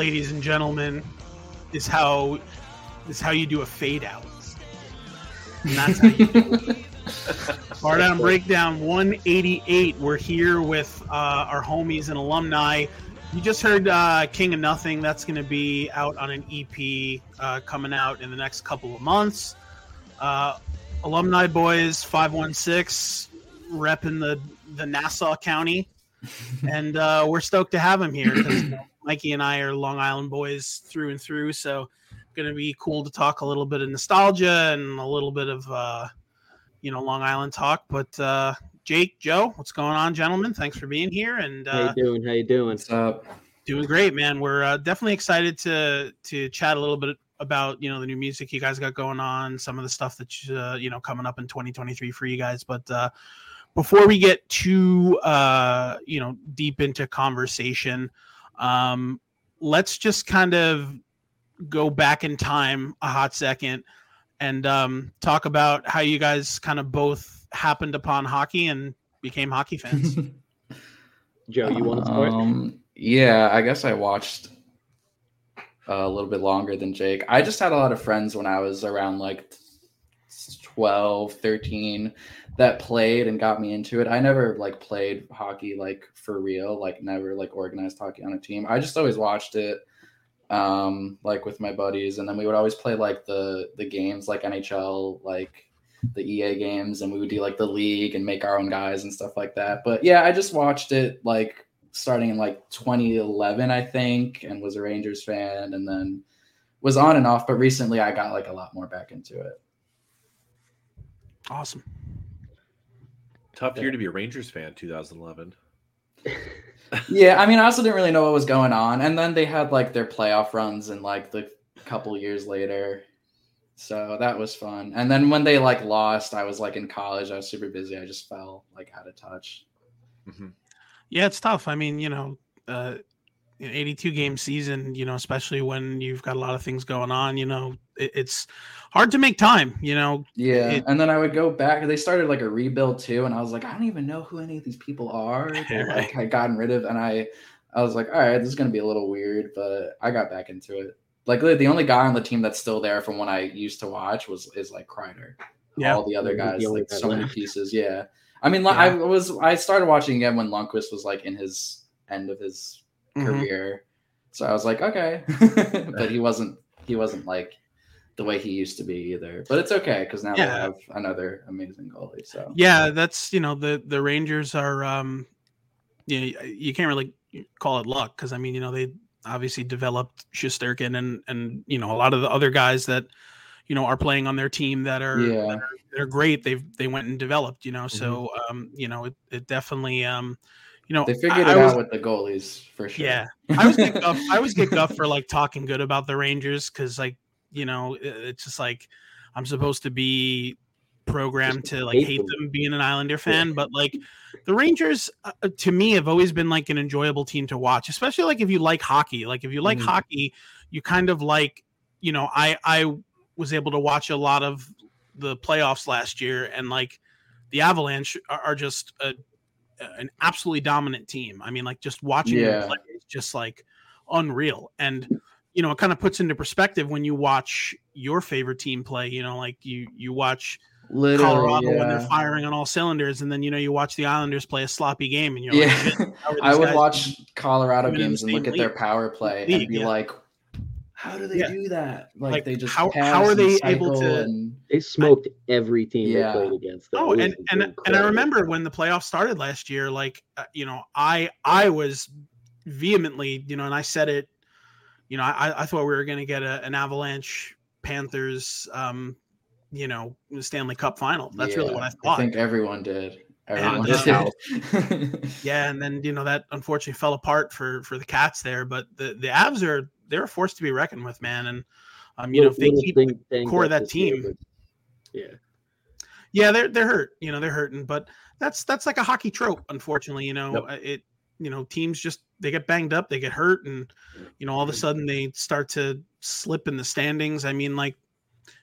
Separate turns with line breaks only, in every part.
Ladies and gentlemen, is how is how you do a fade out. And that's how you do it. Bar Down Breakdown 188. We're here with uh, our homies and alumni. You just heard uh, King of Nothing. That's going to be out on an EP uh, coming out in the next couple of months. Uh, alumni Boys 516 repping the, the Nassau County. and uh, we're stoked to have him here because Mikey and I are Long Island boys through and through. So, going to be cool to talk a little bit of nostalgia and a little bit of uh, you know Long Island talk. But uh, Jake, Joe, what's going on, gentlemen? Thanks for being here. And
How
uh,
you doing? How you doing?
What's up?
doing great, man. We're uh, definitely excited to to chat a little bit about you know the new music you guys got going on, some of the stuff that uh, you know coming up in 2023 for you guys. But uh, before we get too uh, you know deep into conversation, um, let's just kind of go back in time a hot second and um, talk about how you guys kind of both happened upon hockey and became hockey fans.
Joe, you want to start?
Um, yeah, I guess I watched a little bit longer than Jake. I just had a lot of friends when I was around like 12, 13 that played and got me into it. I never like played hockey like for real, like never like organized hockey on a team. I just always watched it um like with my buddies and then we would always play like the the games like NHL like the EA games and we would do like the league and make our own guys and stuff like that. But yeah, I just watched it like starting in like 2011 I think and was a Rangers fan and then was on and off but recently I got like a lot more back into it.
awesome.
Tough year to be a Rangers fan, 2011.
Yeah, I mean I also didn't really know what was going on and then they had like their playoff runs and like the couple years later. So that was fun. And then when they like lost, I was like in college, I was super busy. I just fell like out of touch.
hmm
Yeah, it's tough. I mean, you know, uh, an 82 game season, you know, especially when you've got a lot of things going on, you know, it, it's hard to make time, you know.
Yeah,
It-
and then I would go back. They started like a rebuild too, and I was like, I don't even know who any of these people are. that,
Right.
Like I gotten rid of, and I, I was like, all right, this is gonna be a little weird, but I got back into it. Like the only guy on the team that's still there from when I used to watch was is like Kreider.
Yeah.
all the other guys,
the
like
guy
so many pieces. Yeah, I mean, like, I was I started watching again when Lundqvist was like in his end of his
Mhm.
career, so I was like, okay, but he wasn't he wasn't like the way he used to be either. But it's okay because now
Yeah.
we have another amazing goalie. So
Yeah, that's, you know, the, the Rangers are, um, you know, you can't really call it luck because, I mean, you know, they obviously developed Shesterkin and, and, you know, a lot of the other guys that, you know, are playing on their team that are,
Yeah.
that are, that are great. They've, they went and developed, you know, so,
Mm-hmm.
um, you know, it, it definitely, um, you know,
they figured
I-
it
I was-
out with the goalies for sure.
Yeah, I was get guff. I always get guff for like talking good about the Rangers because, like, you know, it's just like I'm supposed to be programmed to like
hate
hate
them.
them being an Islander fan, but like the Rangers uh, to me have always been like an enjoyable team to watch, especially like if you like hockey. Like if you like
Mhm.
hockey, you kind of like, you know, I I was able to watch a lot of the playoffs last year, and like the Avalanche are, are just a, an absolutely dominant team. I mean, like just watching them
Yeah.
play is just like unreal. And you know, it kind of puts into perspective when you watch your favorite team play. You know, like you you watch
literally.
Colorado when they're firing on all cylinders, and then you know you watch the Islanders play a sloppy game, and you're
Yeah,
like, "Shit, how are
I would watch Colorado
even in the
games and look at their power play
League,
and be
yeah.
like, "How do they
Yeah.
do that? Like,
Like,
they just
how- how are they able to-
and-
They smoked every team
Yeah.
they played against. though.
Oh,
It
and and and I remember when the playoffs started last year, like uh, you know, I I was vehemently, you know, and I said it, you know, I I thought we were going to get a, an Avalanche Panthers, um, you know, Stanley Cup final. That's really what I thought.
I think everyone did.
And,
Everyone
this
did.
yeah, and then you know that unfortunately fell apart for for the Cats there, but the the Avs are they're a force to be reckoned with, man, and um, you know, if they keep
thing- thing
core of that
year,
team.
yeah,
yeah they're they're hurt you know they're hurting but that's that's like a hockey trope unfortunately you know
Yep.
Uh, it you know teams just they get banged up they get hurt and you know all of a sudden they start to slip in the standings i mean like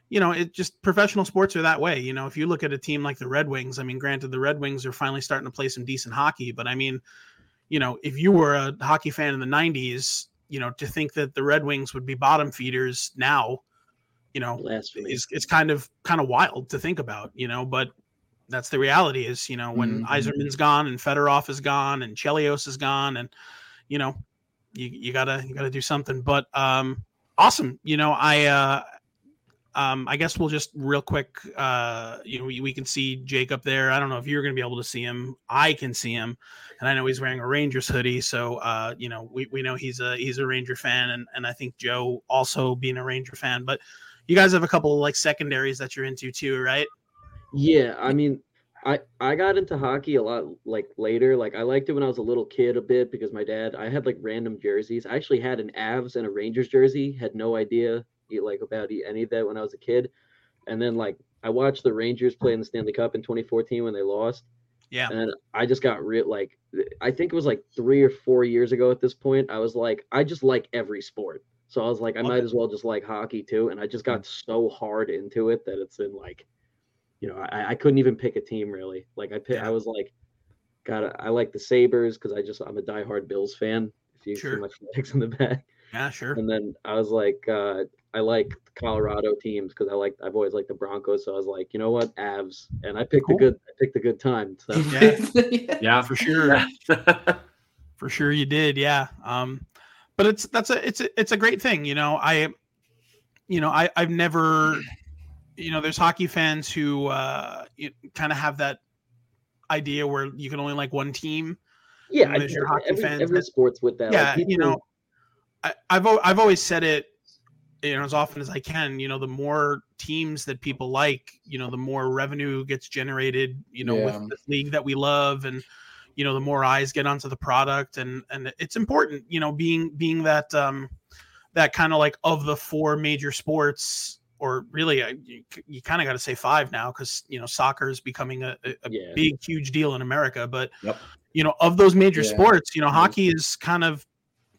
you know it just professional sports are that way you know if you look at a team like the red wings i mean granted the red wings are finally starting to play some decent hockey but i mean you know if you were a hockey fan in the 90s you know, to think that the Red Wings would be bottom feeders now, you know, is it's kind of kind of wild to think about, you know, but that's the reality is, you know, when
Mhm.
Yzerman's gone and Fedorov is gone and Chelios is gone and you know, you, you gotta you gotta do something. But um awesome. You know, I uh um I guess we'll just real quick uh you know we, we can see Jake up there. I don't know if you're gonna be able to see him. I can see him and I know he's wearing a Rangers hoodie, so uh, you know, we, we know he's a he's a Ranger fan and, and I think Joe also being a Ranger fan, but you guys have a couple of like secondaries that you're into too, right?
Yeah, I mean, I I got into hockey a lot like later. Like I liked it when I was a little kid a bit because my dad. I had like random jerseys. I actually had an Avs and a Rangers jersey. Had no idea eh, like about e- any of that when I was a kid. And then like I watched the Rangers play in the Stanley Cup in 2014 when they lost.
Yeah.
And I just got real like I think it was like three or four years ago at this point. I was like, I just like every sport. So I was like, I might as well just like hockey too. And I just got
Mm.
so hard into it that it's been like, you know, I, I couldn't even pick a team really. Like I pick. I was like, God, I like the Sabres because I just I'm a diehard Bills fan. If you
Sure.
see my flags in the back,
Yeah, sure.
and then I was like, uh, I like Colorado teams because I like I've always liked the Broncos. So I was like, you know what, Avs, and I picked
Cool.
a good I picked a good time. So
Yeah.
Yeah,
For sure. For sure you did, yeah. Um but it's that's a it's a it's a great thing, you know. I you know, I I've never you know, there's hockey fans who uh kind of have that idea where you can only like one team.
yeah, I,
there's your hockey
every,
fans
every sports with that.
yeah,
like,
you know, I, I've I've always said it, you know, as often as I can. You know, the more teams that people like, you know, the more revenue gets generated. You know,
Yeah.
with this league that we love, and you know, the more eyes get onto the product, and and it's important. You know, being being that um that kind of like of the four major sports. Or really, I- you, you kind of got to say five now because you know soccer is becoming a, a,
Yeah.
big, huge deal in America. But
Yep.
you know, of those major
Yeah.
sports, you know,
Mhm.
hockey is kind of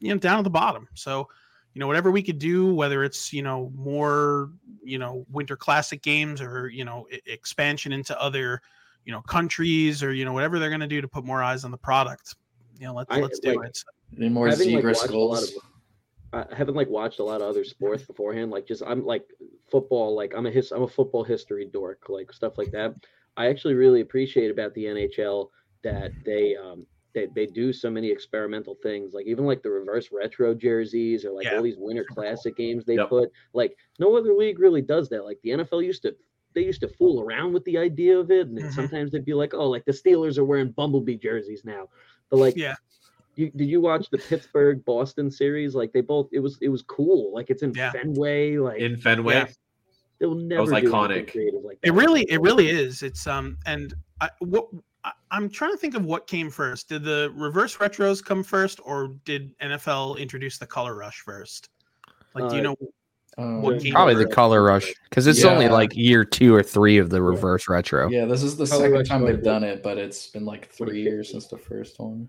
you know down at the bottom. So, you know, whatever we could do, whether it's you know more you know winter classic games or you know expansion into other you know countries or you know whatever they're going to do to put more eyes on the product, you know, let's
I-
let's do
like-
it.
Need more
having like
zebra
watched a lot
skulls.
I haven't like watched a lot of other sports beforehand. Like just I'm like football. Like I'm a his I'm a football history dork. Like stuff like that. I actually really appreciate about the NHL that they um they, they do so many experimental things. Like even like the reverse retro jerseys or like
Yeah.
all these winter classic games they
Yep.
put. Like no other league really does that. Like the NFL used to they used to fool around with the idea of it, and
Mhm.
sometimes they'd be like, "Oh, like the Steelers are wearing Bumblebee jerseys now," but like
Yeah.
you did you watch the Pittsburgh Boston series? Like they both it was it was cool. Like it's in
Yeah.
Fenway. Like
in Fenway.
Yeah.
they'll never
was iconic.
like
It really, it really is. It's um, and I, what I'm trying to think of what came first. Did the reverse retros come first, or did NFL introduce the color rush first? Like, do you
Uh,
know?
Um,
what game
Probably the
it?
color rush because it's only like year two or three of the reverse retro.
yeah, this is the
Color
second time they've done it, but it's been like three years since the first one.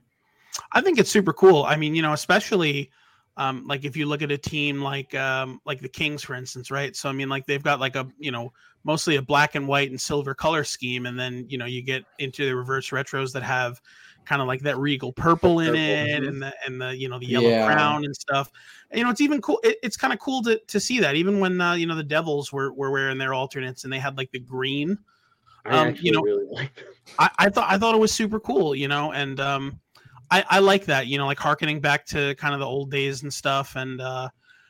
I think it's super cool. I mean, you know, especially um, like if you look at a team like um, like the Kings, for instance, right? So I mean, like they've got like a you know mostly a black and white and silver color scheme, and then you know you get into the reverse retros that have kind of like that regal purple in
Purple,
it,
mhm.
and the and the you know the yellow
Yeah.
crown and stuff. And, you know, it's even cool. It, it's kind of cool to, to see that, even when uh, you know the Devils were were wearing their alternates and they had like the green.
I
um, you know-
really like.
I, I thought I thought it was super cool, you know, and um, I, I like that, you know, like harkening back to kind of the old days and stuff. And uh,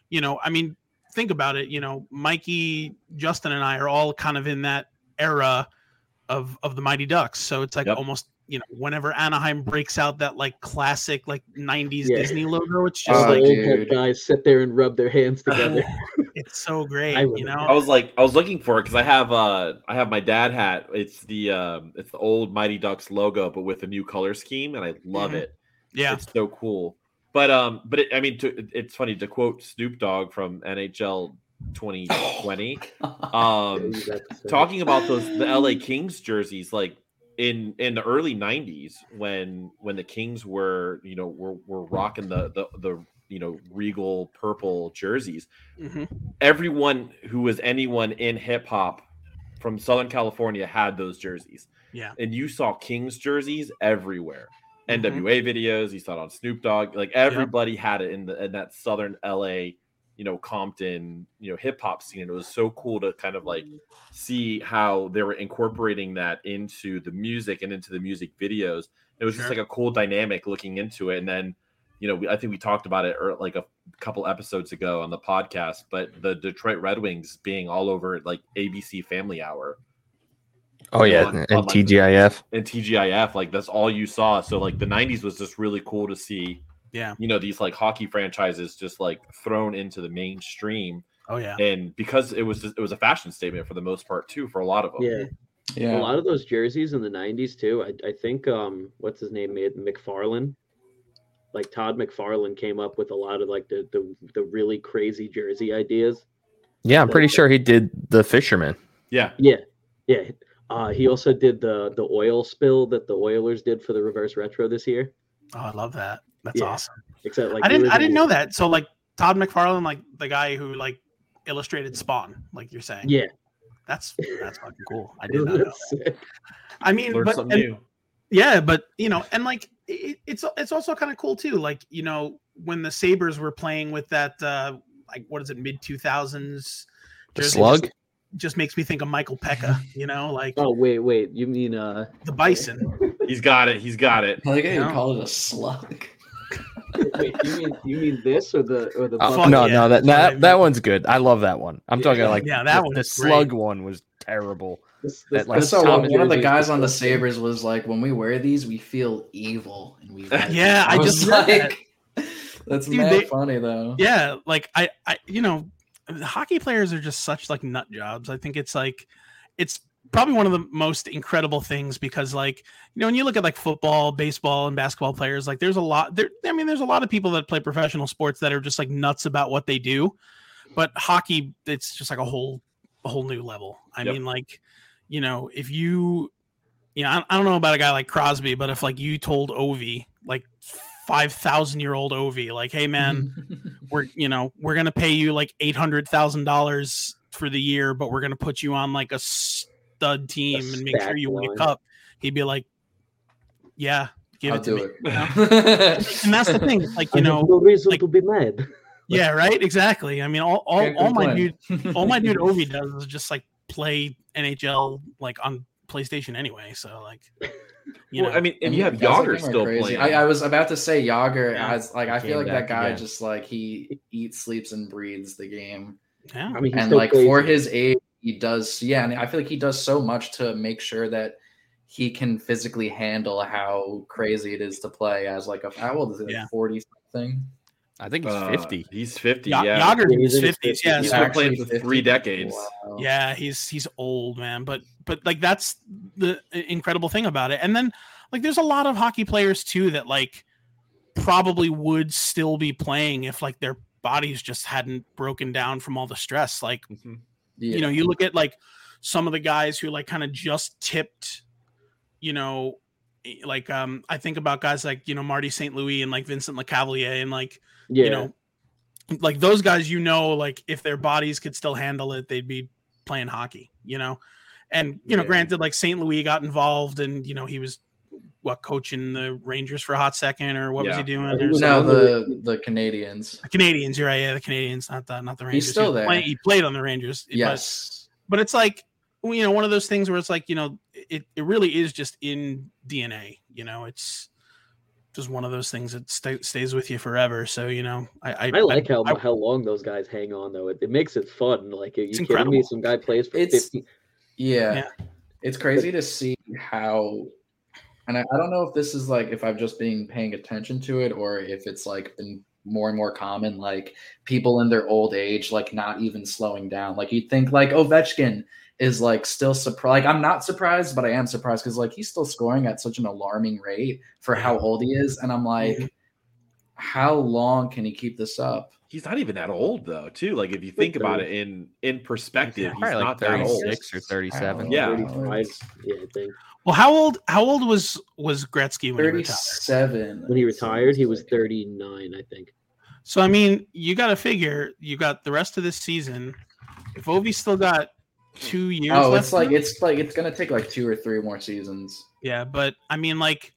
you know, I mean, think about it, you know, Mikey, Justin, and I are all kind of in that era of of the Mighty Ducks. So it's like
Yep.
almost, you know, whenever Anaheim breaks out that like classic like '90s
Yeah.
Disney logo, it's just
Oh,
like
old guys sit there and rub their hands together.
it's so great,
I
you know.
I was like, I was looking for it because I have uh I have my dad hat. It's the um it's the old Mighty Ducks logo, but with a new color scheme, and I love
Mhm.
it.
yeah,
It's so cool. But um, but it, I mean, to, it's funny to quote Snoop Dogg from NHL 2020. Um,
Use that to say.
talking about those the LA Kings jerseys, like in in the early '90s when when the Kings were you know were were rocking the the the you know regal purple jerseys.
hmm
Everyone who was anyone in hip hop from Southern California had those jerseys,
yeah.
and you saw Kings jerseys everywhere. NWA videos. You saw it on Snoop Dogg. Like everybody had it in the in that Southern LA, you know, Compton, you know, hip hop scene. And it was so cool to kind of like see how they were incorporating that into the music and into the music videos. It was just like a cool dynamic looking into it. And then, you know, we, I think we talked about it or like a couple episodes ago on the podcast, but mm-hmm. the Detroit Red Wings being all over like ABC Family Hour
Oh yeah,
on-
and
on, like,
TGIF.
and TGIF, like that's all you saw. So like the '90s was just really cool to see.
Yeah.
you know these like hockey franchises just like thrown into the mainstream,
Oh yeah.
and because it was just, it was a fashion statement for the most part too for a lot of them.
Yeah.
Yeah.
A lot of those jerseys in the '90s too. I, I think um, what's his name made McFarlane. Like Todd McFarlane came up with a lot of like the the, the really crazy jersey ideas.
Yeah, I'm pretty sure he did the Fisherman.
yeah,
Yeah, yeah. Uh, he also did the the oil spill that the Oilers did for the reverse retro this year.
Oh, I love that. That's
Yeah.
awesome.
Except like
I didn't I didn't know that. So like Todd McFarlane, like the guy who like illustrated Spawn, like you're saying.
Yeah,
That's that's fucking cool. I did not know. That. I mean,
learn
but and- yeah, but you know, and like it, it's it's also kind of cool too. Like you know, when the Sabres were playing with that, uh like what is it, mid two thousands?
The slug.
just makes me think of Michael Peca. You know, like
Oh wait, wait. You mean uh?
the Bison.
He's got it. He's got it.
I like how you
No.
call it a slug.
Wait, you mean you mean this or the or the?
Uh,
fuck
no,
yeah,
no, that
that's
that, that one's good. I love that one. I'm talking
Yeah,
like
yeah, that
the,
one
the
is great.
slug one was terrible.
This,
that, like,
I
this
saw one, one of the guys on the. Sabres was like, when we wear these, we feel evil. And we
Yeah, I
was
just read
that's
Dude,
mad
they-
funny though.
yeah like i i you know hockey players are just such like nut jobs i think it's like it's probably one of the most incredible things because like you know when you look at like football baseball and basketball players like there's a lot there i mean there's a lot of people that play professional sports that are just like nuts about what they do but hockey it's just like a whole a whole new level i
Yep.
mean like you know if you you know I, I don't know about a guy like crosby but if like you told ovi like 5000 year old ovi like hey man we're you know we're gonna pay you like eight hundred thousand dollars for the year, but we're gonna put you on like a stud team and make sure you win a cup. He'd be like, "Yeah, give
I'll
it to
do
me."
it.
And that's the thing, like you
have
know,
no reason
like-
to be mad.
yeah, right, exactly. I mean, all all,
Can't
all my dude, all my dude Ovi does is just like play NHL like on PlayStation anyway. So like, you
well,
know,
I mean, and
And
you have
Jagr
still
crazy.
playing.
I, I was about to say Jagr.
Yeah.
As like I feel like that guy
again.
just like he eats, sleeps, and breathes the game.
yeah,
I mean, he's
and
still
like
crazy.
for his age, he does. Yeah, and I feel like he does so much to make sure that he can physically handle how crazy it is to play as like a how old is it?
Yeah.
Forty something.
I think he's
Uh,
50.
He's 50.
Ya-
yeah.
Jagr's in
Yeah, he's
his
in his
fifties.
50s.
Yeah,
He's
so-
been playing for
50?
three decades.
Wow.
yeah he's he's old man but but like that's the incredible thing about it and then like there's a lot of hockey players too that like probably would still be playing if like their bodies just hadn't broken down from all the stress like
Mhm.
Yeah.
you know you look at like some of the guys who like kind of just tipped you know eh, like um i think about guys like you know marty st louis and like vincent lecavalier and like
yeah,
you know like those guys you know like if their bodies could still handle it they'd be playing hockey you know and you know
Yeah.
granted like st louis got involved and you know he was what coaching the rangers for a hot second or what was he doing
He was
no, the the Canadiens.
the canadiens you're right yeah the canadiens not the not the rangers
He's still
he,
there.
playing- he played on the rangers but-
Yes.
but it's like you know one of those things where it's like you know it, it really is just in dna you know it's just one of those things that sta stays with you forever so you know i i,
I like how
I-
how long those guys hang on though. It, it makes it fun. Like, are you kidding
incredible.
me? Some guy plays for
It's-
fifty.
Yeah.
Yeah.
It's crazy to see how and I, I don't know if this is like if I've just been paying attention to it or if it's like been more and more common, like people in their old age, like not even slowing down. Like you'd think like Ovechkin is like still surprised. Like I'm not surprised, but I am surprised because like he's still scoring at such an alarming rate for how old he is. And I'm like,
Mhm.
how long can he keep this up?
He's not even that old though, too. Like if you think about it in in perspective, he's
Probably like
not that old.
36 or 37.
Yeah.
35, yeah, I think.
Well, how old? How old was was Gretzky when he retired?
37.
When he retired, he was thirty nine, I think.
So I mean, you got to figure you got the rest of this season. If Ovi still got two years,
Oh,
left
it's like
him-
it's like it's gonna take like two or three more seasons.
yeah, but I mean, like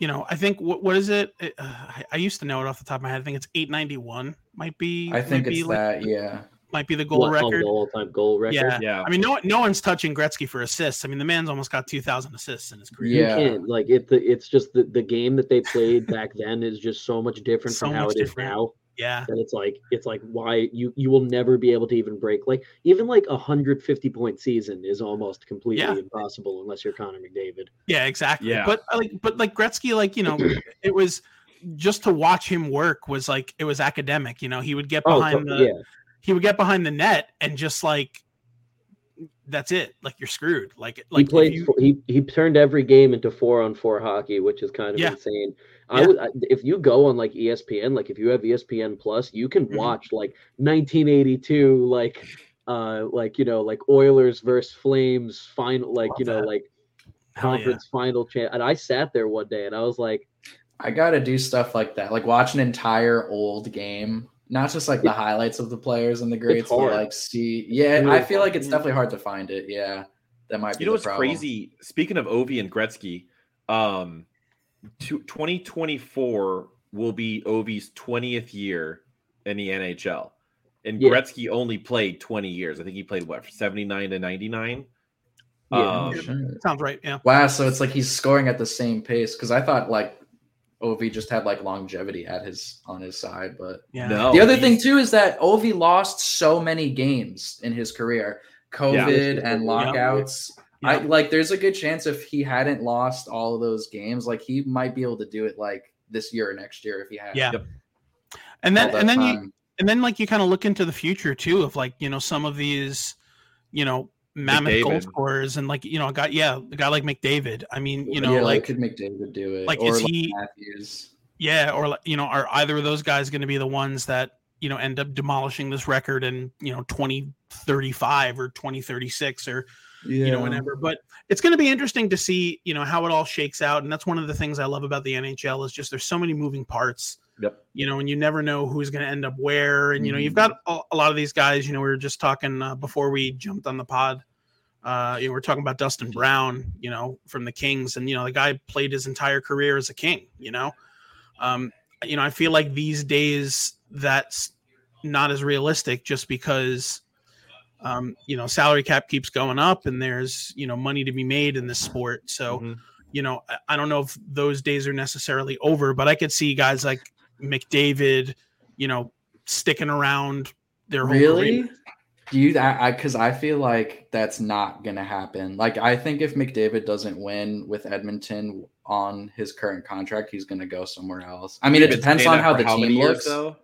you know, I think what what is it? It, Uh, I, I used to know it off the top of my head. I think it's 891. Might be.
I think it's
like-
that. Yeah.
Might be the goal
What, oh,
record.
the all-time goal record.
Yeah.
Yeah.
I mean, no no one's touching Gretzky for assists. I mean, the man's almost got 2,000 assists in his career.
Yeah.
You can't like it. The, it's just the, the game that they played back then is just so much different
So
from how
much
it is
different.
now.
Yeah.
That it's like it's like why you you will never be able to even break like even like a hundred fifty point season is almost completely
Yeah.
impossible unless you're Connor McDavid.
Yeah, exactly.
Yeah.
But like, but like Gretzky, like you know, it was just to watch him work was like it was academic. You know, he would get
Oh,
behind
so-
the
yeah.
He would get behind the net and just like that's it. Like you're screwed. Like
he
like if
played.
you-
fo- he he turned every game into four on four hockey, which is kind of
Yeah.
insane. I
Yeah.
would I- if you go on like ESPN, like if you have ESPN Plus, you can
Mhm.
watch like 1982, like uh like you know like Oilers versus Flames final, like
Love
you know
that.
like
Hell yeah.
conference final champ. And I sat there one day and I was like,
I gotta do stuff like that, like watch an entire old game, not just like the highlights of the players and the greats, but like see. Yeah,
Really
I feel like it's definitely hard to find it. Yeah, that might be.
You know
the
what's
problem.
crazy? Speaking of Ovi and Gretzky, um, two- 2024 will be Ovi's 20th year in the NHL. And
Yeah.
Gretzky only played 20 years. I think he played what, 79 to 99?
Yeah.
Um,
shit.
sounds right. Yeah.
Wow, so it's like he's scoring at the same pace because I thought like Ovi just had like longevity at his on his side, but
Yeah.
no.
the other thing too is that Ovi lost so many games in his career, COVID
Yeah.
and
Yeah.
lockouts. I like there's a good chance if he hadn't lost all of those games, like he might be able to do it like this year or next year if he had.
Yeah.
Yep.
And then and then you and then like you kind of look into the future too of like you know some of these you know mammoth goal
McDavid.
scorers and like you know a guy yeah a guy like McDavid. I mean you
yeah,
know
like
like
could McDavid do it,
like,
or
is
like
he-
Matthews.
Yeah, or like, you know, are either of those guys going to be the ones that you know end up demolishing this record in you know 2035 or 2036 or
Yeah,
you know whenever? But it's going to be interesting to see you know how it all shakes out, and that's one of the things I love about the NHL is just there's so many moving parts.
Yep.
You know, and you never know who's going to end up where, and you know, you've
Mhm.
got a, a lot of these guys. You know, we were just talking uh, before we jumped on the pod. Uh, you know, we're talking about Dustin Brown, you know, from the Kings, and you know, the guy played his entire career as a King. You know, um, you know, I feel like these days that's not as realistic, just because, um, you know, salary cap keeps going up, and there's you know money to be made in this sport. So,
Mhm.
you know, I don't know if those days are necessarily over, but I could see guys like McDavid, you know, sticking around their
Really?
career.
Do you? I because I, feel like that's not gonna happen. Like I think if McDavid doesn't win with Edmonton on his current contract, he's gonna go somewhere else. I mean, it depends on how the
many
team looks.
though?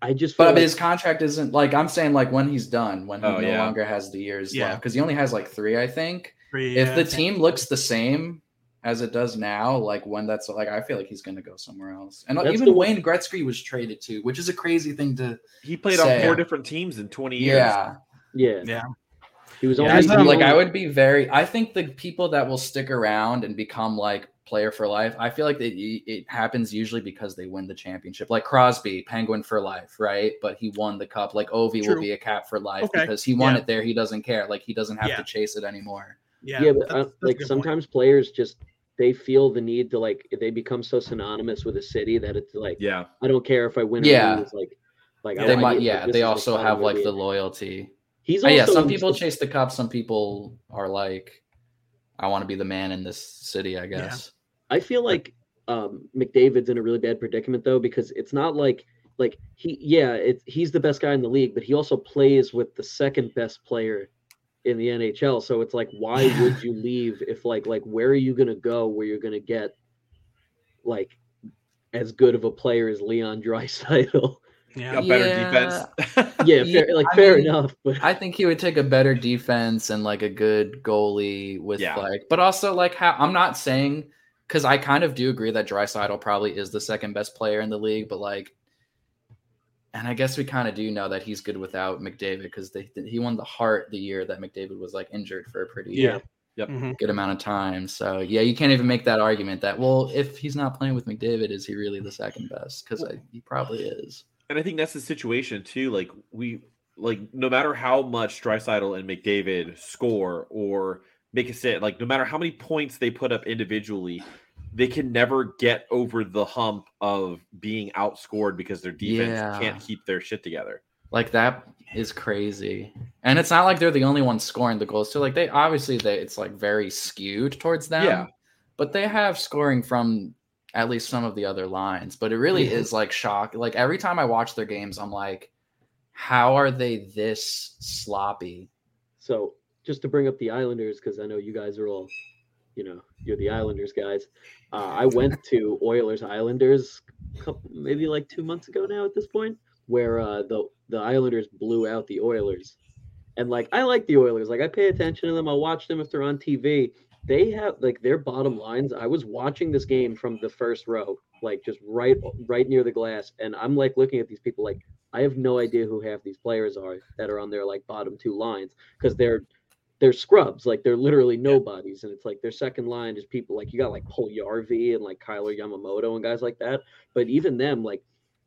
I just feel
But
like-
his contract isn't like I'm saying. Like when he's done, when he
Oh,
no
yeah.
longer has the years
Yeah.
left, because he only has like three, I think.
Yeah,
if the team looks the same as it does now, like when that's like, I feel like he's gonna go somewhere else. And
That's
even
the one-
Wayne Gretzky was traded too, which is a crazy thing to.
He played on four different teams in 20 years.
Yeah,
yeah,
yeah,
he was
Yeah,
only
Guys
I- like I would be very. I think the people that will stick around and become like player for life. I feel like it, it happens usually because they win the championship. Like Crosby, Penguin for life, right? But he won the cup. Like Ovi
True.
will be a cap for life
Okay.
because he won
Yeah.
it there. He doesn't care. Like he doesn't have
Yeah.
to chase it anymore.
yeah,
yeah, but
that's-
uh,
that's a
like
good point.
sometimes players just they feel the need to like they become so synonymous with a city that it's like
Yeah.
I don't care if I win or
Yeah.
lose. Like, like I
they
like
might.
it, like,
Yeah, they also have like the loyalty.
He's
Oh, yeah, some people chase the cup. Some people are like, I want to be the man in this city. I guess.
I feel like um, McDavid's in a really bad predicament though because it's not like like he yeah it's he's the best guy in the league, but he also plays with the second best player in the NHL. So it's like, why would you leave if like like where are you gonna go where you're gonna get like as good of a player as Leon Draisaitl?
yeah,
A better
Yeah.
defense.
yeah,
Yeah,
fair, like
I
fair
mean,
enough, but
I think he would take a better defense and like a good goalie with
Yeah.
like, but also like how I'm not saying because I kind of do agree that Draisaitl probably is the second best player in the league, but like, and I guess we kind of do know that he's good without McDavid because they he won the Hart the year that McDavid was like injured for a pretty
Yeah.
Yep.
Mhm.
good amount of time. So yeah, you can't even make that argument that well, if he's not playing with McDavid, is he really the second best? Because he probably is.
And I think that's the situation too. Like we like no matter how much Draisaitl and McDavid score or make a sit, like no matter how many points they put up individually, they can never get over the hump of being outscored because their defense
Yeah.
can't keep their shit together.
Like that is crazy. And it's not like they're the only ones scoring the goals too. Like they obviously they it's like very skewed towards them.
Yeah.
But they have scoring from at least some of the other lines. But it really
Mhm.
is like shock. Like every time I watch their games, I'm like, how are they this sloppy?
So just to bring up the Islanders, because I know you guys are all, you know, you're the Islanders guys. Uh, I went to Oilers Islanders, maybe like two months ago now at this point, where uh, the the Islanders blew out the Oilers, and like I like the Oilers, like I pay attention to them. I'll watch them if they're on TV. They have like their bottom lines. I was watching this game from the first row, like just right right near the glass, and I'm like looking at these people like I have no idea who half these players are that are on their like bottom two lines because they're they're scrubs, like they're literally nobodies, and it's like their second line is people like you got like Puljujarvi and like Kailer Yamamoto and guys like that. But even them, like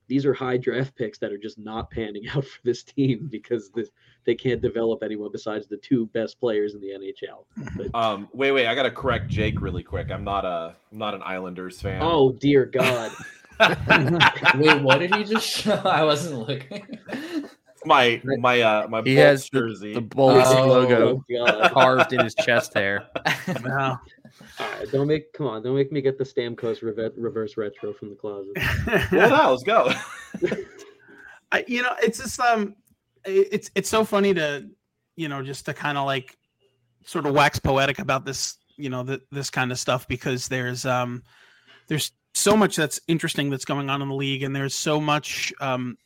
these are high draft picks that are just not panning out for this team because this, they can't develop anyone besides the two best players in the NHL. But,
Um, wait, wait, I gotta correct Jake really quick. I'm not a I'm not an Islanders fan.
oh dear God!
Wait, what did he just show? I wasn't looking.
My my uh my
He has
jersey.
the Bolts
Oh.
logo
Oh God!
carved in his chest hair.
No.
All right, don't make come on, don't make me get the Stamkos reve- reverse retro from the closet.
well, now let's go.
I, you know, it's just um, it's it's so funny to, you know, just to kind of like, sort of wax poetic about this, you know, th- this kind of stuff because there's um, there's so much that's interesting that's going on in the league, and there's so much um,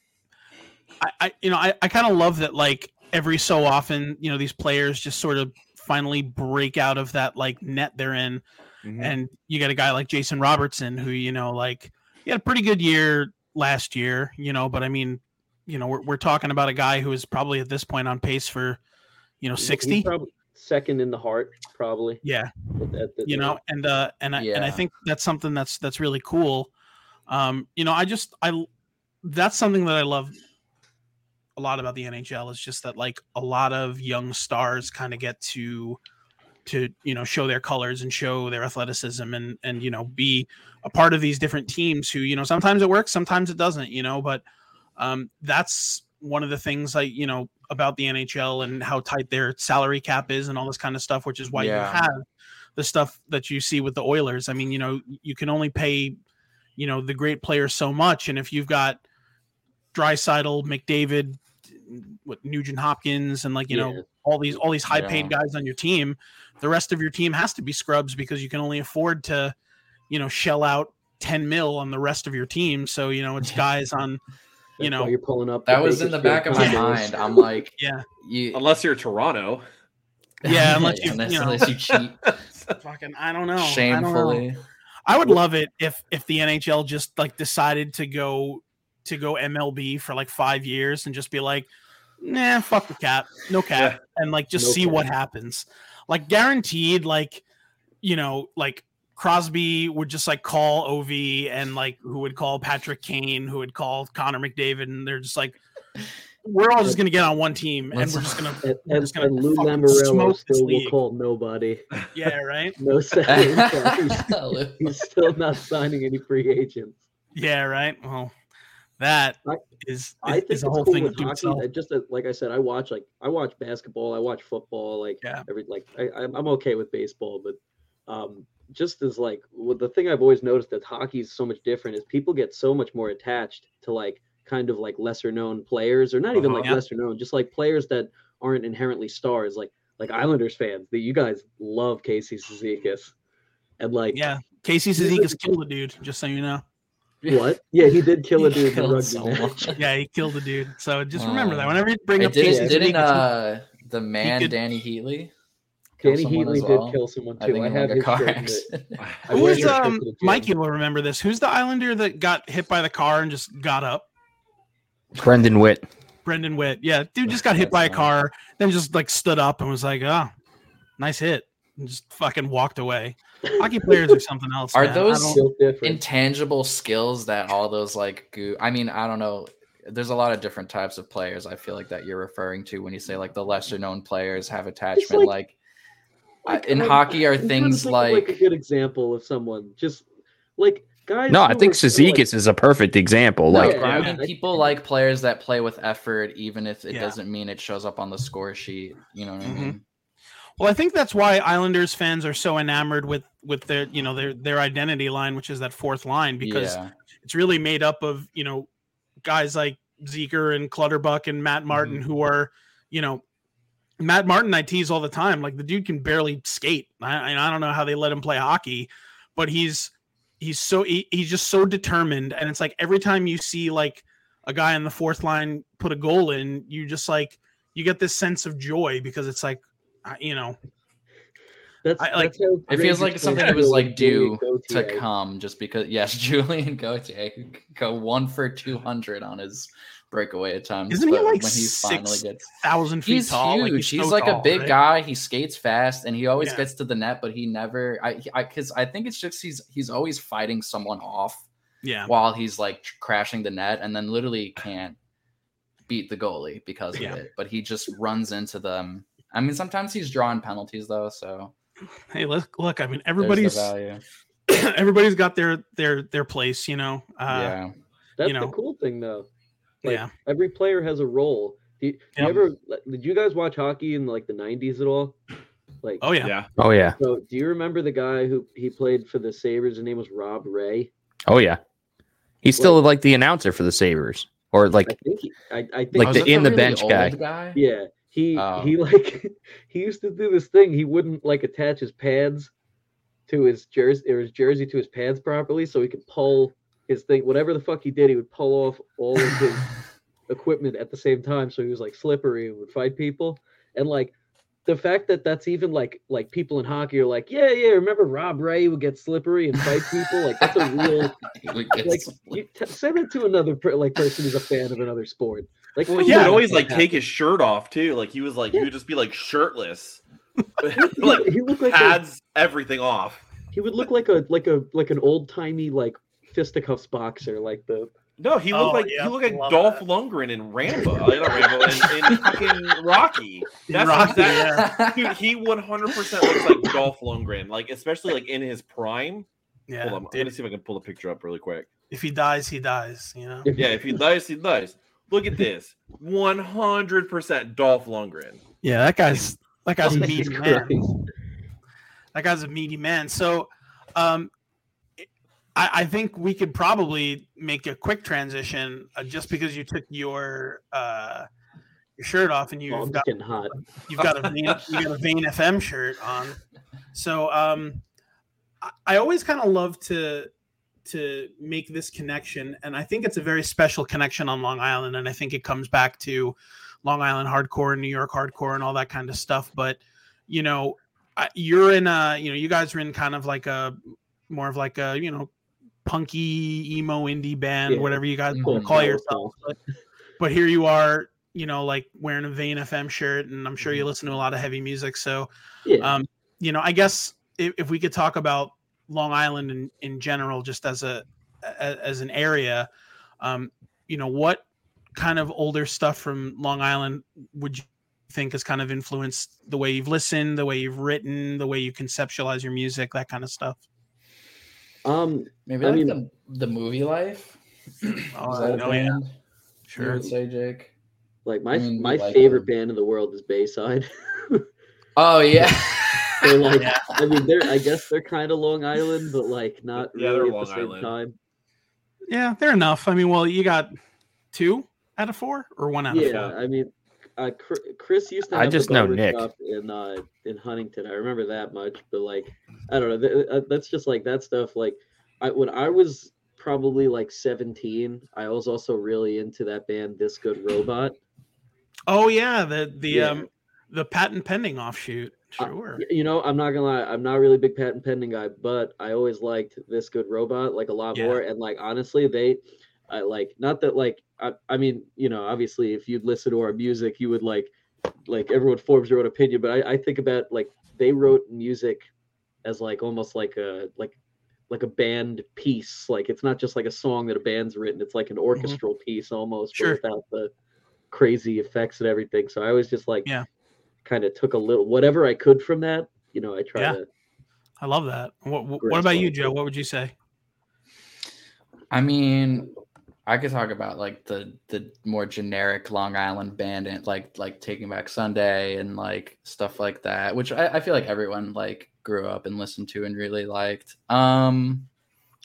I, I you know, I, I kind of love that like every so often, you know, these players just sort of finally break out of that like net they're in
Mhm.
and you got a guy like Jason Robertson who you know like he had a pretty good year last year, you know, but I mean, you know, we're we're talking about a guy who is probably at this point on pace for, you know,
He's
60.
second in the Hart, probably.
Yeah,
at- at the-
you know, and uh and I, and I think that's something that's that's really cool. Um, you know, I just I that's something that I love a lot about the NHL is just that like a lot of young stars kind of get to to you know show their colors and show their athleticism and and you know be a part of these different teams who you know sometimes it works sometimes it doesn't you know but um that's one of the things like you know about the NHL and how tight their salary cap is and all this kind of stuff which is why
Yeah.
you have the stuff that you see with the Oilers I mean you know you can only pay you know the great players so much and if you've got Draisaitl, McDavid, what Nugent Hopkins, and like you know all these all these high paid
Yeah.
guys on your team, the rest of your team has to be scrubs because you can only afford to, you know, shell out ten mil on the rest of your team. So you know it's guys on, you know,
you're pulling up.
That was in the back of my mind. I'm like,
yeah,
you,
Unless you're Toronto.
Yeah, unless you-
unless,
you know.
unless you cheat
fucking I don't know, I don't know.
shamefully.
I would love it if if the NHL just like decided to go to go MLB for like five years and just be like, nah, fuck the cap, no cap, and like just
No
see what happens. Like guaranteed, like you know, like Crosby would just like call Ov and like who would call Patrick Kane, who would call Connor McDavid, and they're just like, we're all just gonna get on one team and
Let's-
we're just gonna,
And,
we're just gonna
and Lou
fucking
Lamoriello
smoke this
still will call nobody.
yeah, right,
No salary. he's, he's still not signing any free agents.
yeah, right. Well, that
I-
is
I think
is
it's
whole
cool
thing
with hockey. Just like I said, I watch like I watch basketball, I watch football, like
Yeah.
every like I, I'm okay with baseball, but um, just as like well, the thing I've always noticed that hockey is so much different is people get so much more attached to like kind of like lesser known players, or not even
Uh-huh.
like
Yeah.
lesser known, just like players that aren't inherently stars, like like Islanders fans. That you guys love Casey Cizikas, and like
Yeah, Casey Cizikas killed a dude. Just so you know.
what? Yeah, he did kill a dude in rugby
someone.
match.
Yeah, he killed a dude. So just remember that
Um,
whenever you bring
Hey,
up Casey
didn't, didn't uh, the man
could-
Dany Heatley? Dany
Heatley
as
did
well?
kill someone
I
too.
think
I, have
like a car
shirt in the-
accident.
I
who
wear
is
his shirt
um
to the gym.
Mikey will remember this. Who's the Islander that got hit by the car and just got up?
Brendan Witt.
Brendan Witt. Yeah, dude just got hit by a car, then just like stood up and was like, "Oh, nice hit," and just fucking walked away. Hockey players are something else.
Are
man.
Those-
don't-
Built different.
intangible skills that all those like goo i mean i don't know there's a lot of different types of players i feel like that you're referring to when you say like the lesser known players have attachment
like-
like
Like,
in
I'm-
hockey are
I'm
things
like
like
a good example of someone just like guys.
No, I think
are like-
is a perfect example.
No,
Like,
Yeah,
I mean, people like players that play with effort, even if it
Yeah.
doesn't mean it shows up on the score sheet. You know what I
Mhm.
mean?
Well, I think that's why Islanders fans are so enamored with with their you know their their identity line, which is that fourth line, because
yeah,
it's really made up of you know guys like Zeker and Clutterbuck and Matt Martin
Mm-hmm.
who are you know Matt Martin I tease all the time. Like the dude can barely skate. I, I don't know how they let him play hockey but he's he's so he, he's just so determined. And it's like every time you see like a guy on the fourth line put a goal in you just like you get this sense of joy because it's like uh, you know
That's,
I, like,
that's how
it feels like something that was like due
Julian
to come, just because. Yes, Julien Gauthier go one for two hundred on his breakaway attempts.
Isn't he like
when he finally gets
thousand feet
He's
tall
huge.
like,
he's
so
like
tall,
a big
right?
guy. He skates fast, and he always
Yeah.
gets to the net. But he never. I. I. Because I think it's just he's he's always fighting someone off
yeah
while he's like crashing the net, and then literally can't beat the goalie because of
Yeah.
it. But he just runs into them. I mean, sometimes he's drawing penalties though, so
hey look look I mean
there's the
everybody's
value.
everybody's got their their their place you know uh
yeah.
That's
you know.
the cool thing, though. Like,
yeah
Every player has a role. Do you, do you ever? Did you guys watch hockey in like the '90s at all? Like,
oh yeah
Yeah.
oh yeah,
so do you remember the guy who he played for the Sabres? His name was Rob Ray.
oh yeah. He's still like the announcer for the Sabres, or like
I think. He, I, I think.
Like the in the
really
bench guy.
guy?
Yeah, he
Oh.
he like he used to do this thing. He wouldn't like attach his pads to his jersey or his jersey to his pads properly, so he could pull his thing. Whatever the fuck he did, he would pull off all of his equipment at the same time, so he was like slippery and would fight people. And like the fact that that's even like like people in hockey are like, yeah, yeah, remember Rob Ray would get slippery and fight people? Like that's a real
He would get
like you t- send it to another per- like person who's a fan of another sport. Like
Well, he
Yeah.
would always like take his shirt off too. Like he was like he would just be like shirtless,
He-
like
he looked like a,
pads everything off.
he would look like a like a like an old timey like fisticuffs boxer, like the
No, he looked
Oh,
like
yeah,
he looked like
love
Dolph
that.
Lundgren in Rambo. uh, not Rambo in, in fucking Rocky. That's
Rocky,
exactly. Dude, he 100 percent looks like Dolph Lundgren, like especially like in his prime.
yeah
Hold on, I'm gonna see if I can pull the picture up really quick.
if he dies he dies you know
Yeah, if he dies, he dies. Look at this, 100 percent Dolph Lundgren.
yeah that guy's that guy's a meaty man that guy's a meaty man so um I, I think we could probably make a quick transition uh, just because you took your uh your shirt off and you've
I'm
got
getting hot.
you've got a vein, you got a Vein FM shirt on. So um, I, I always kind of love to to make this connection, and I think it's a very special connection on Long Island, and I think it comes back to Long Island hardcore and New York hardcore and all that kind of stuff. But you know, you're in a you know you guys are in kind of like a more of like a you know punky emo indie band,
Yeah.
whatever you guys
Mhm.
call yourself. But, but here you are, you know, like wearing a Vein FM shirt, and I'm sure you listen to a lot of heavy music. So,
Yeah.
um, you know, I guess if, if we could talk about Long Island in, in general, just as a, a as an area, um, you know, what kind of older stuff from Long Island would you think has kind of influenced the way you've listened, the way you've written, the way you conceptualize your music, that kind of stuff?
um,
Maybe
I
like
mean-
the, the movie life. Is that a
oh, yeah.
band? You
Sure.
would say, Jake.
like my
I mean,
my
like
favorite
them.
band in the world is Bayside.
Oh yeah.
so like,
Yeah.
I mean, they're I guess they're kind of Long Island, but like not
Yeah,
really
they're
at
Long
the same
Island.
time.
Yeah, they're enough. I mean, well, you got two out of four or one out of four. Yeah.
I mean, uh, Chris used to.
I
Have the
just know Nick.
shop in uh, in Huntington. I remember that much, but like, I don't know. th- uh, That's just like that stuff. Like, I when I was probably like 17, I was also really into that band, This Good Robot.
Oh yeah, the the
Yeah.
um the patent pending offshoot. Sure.
Y- You know, I'm not gonna lie, I'm not really a big patent pending guy, but I always liked This Good Robot like a lot
Yeah.
more. And like honestly, they, I like not that like I, I mean, you know, obviously if you'd listen to our music, you would like, like everyone forms their own opinion. But I, I think about like they wrote music as like almost like a like like a band piece. Like it's not just like a song that a band's written. It's like an mm-hmm. orchestral piece almost,
Sure.
without the crazy effects and everything. So I was just like,
Yeah.
Kind of took a little whatever I could from that you know, I try
Yeah.
to.
I love that. What, what about you. Joe? What would you say?
I mean, I could talk about like the the more generic Long Island band and like like Taking Back Sunday and like stuff like that, which I, I feel like everyone like grew up and listened to and really liked. Um,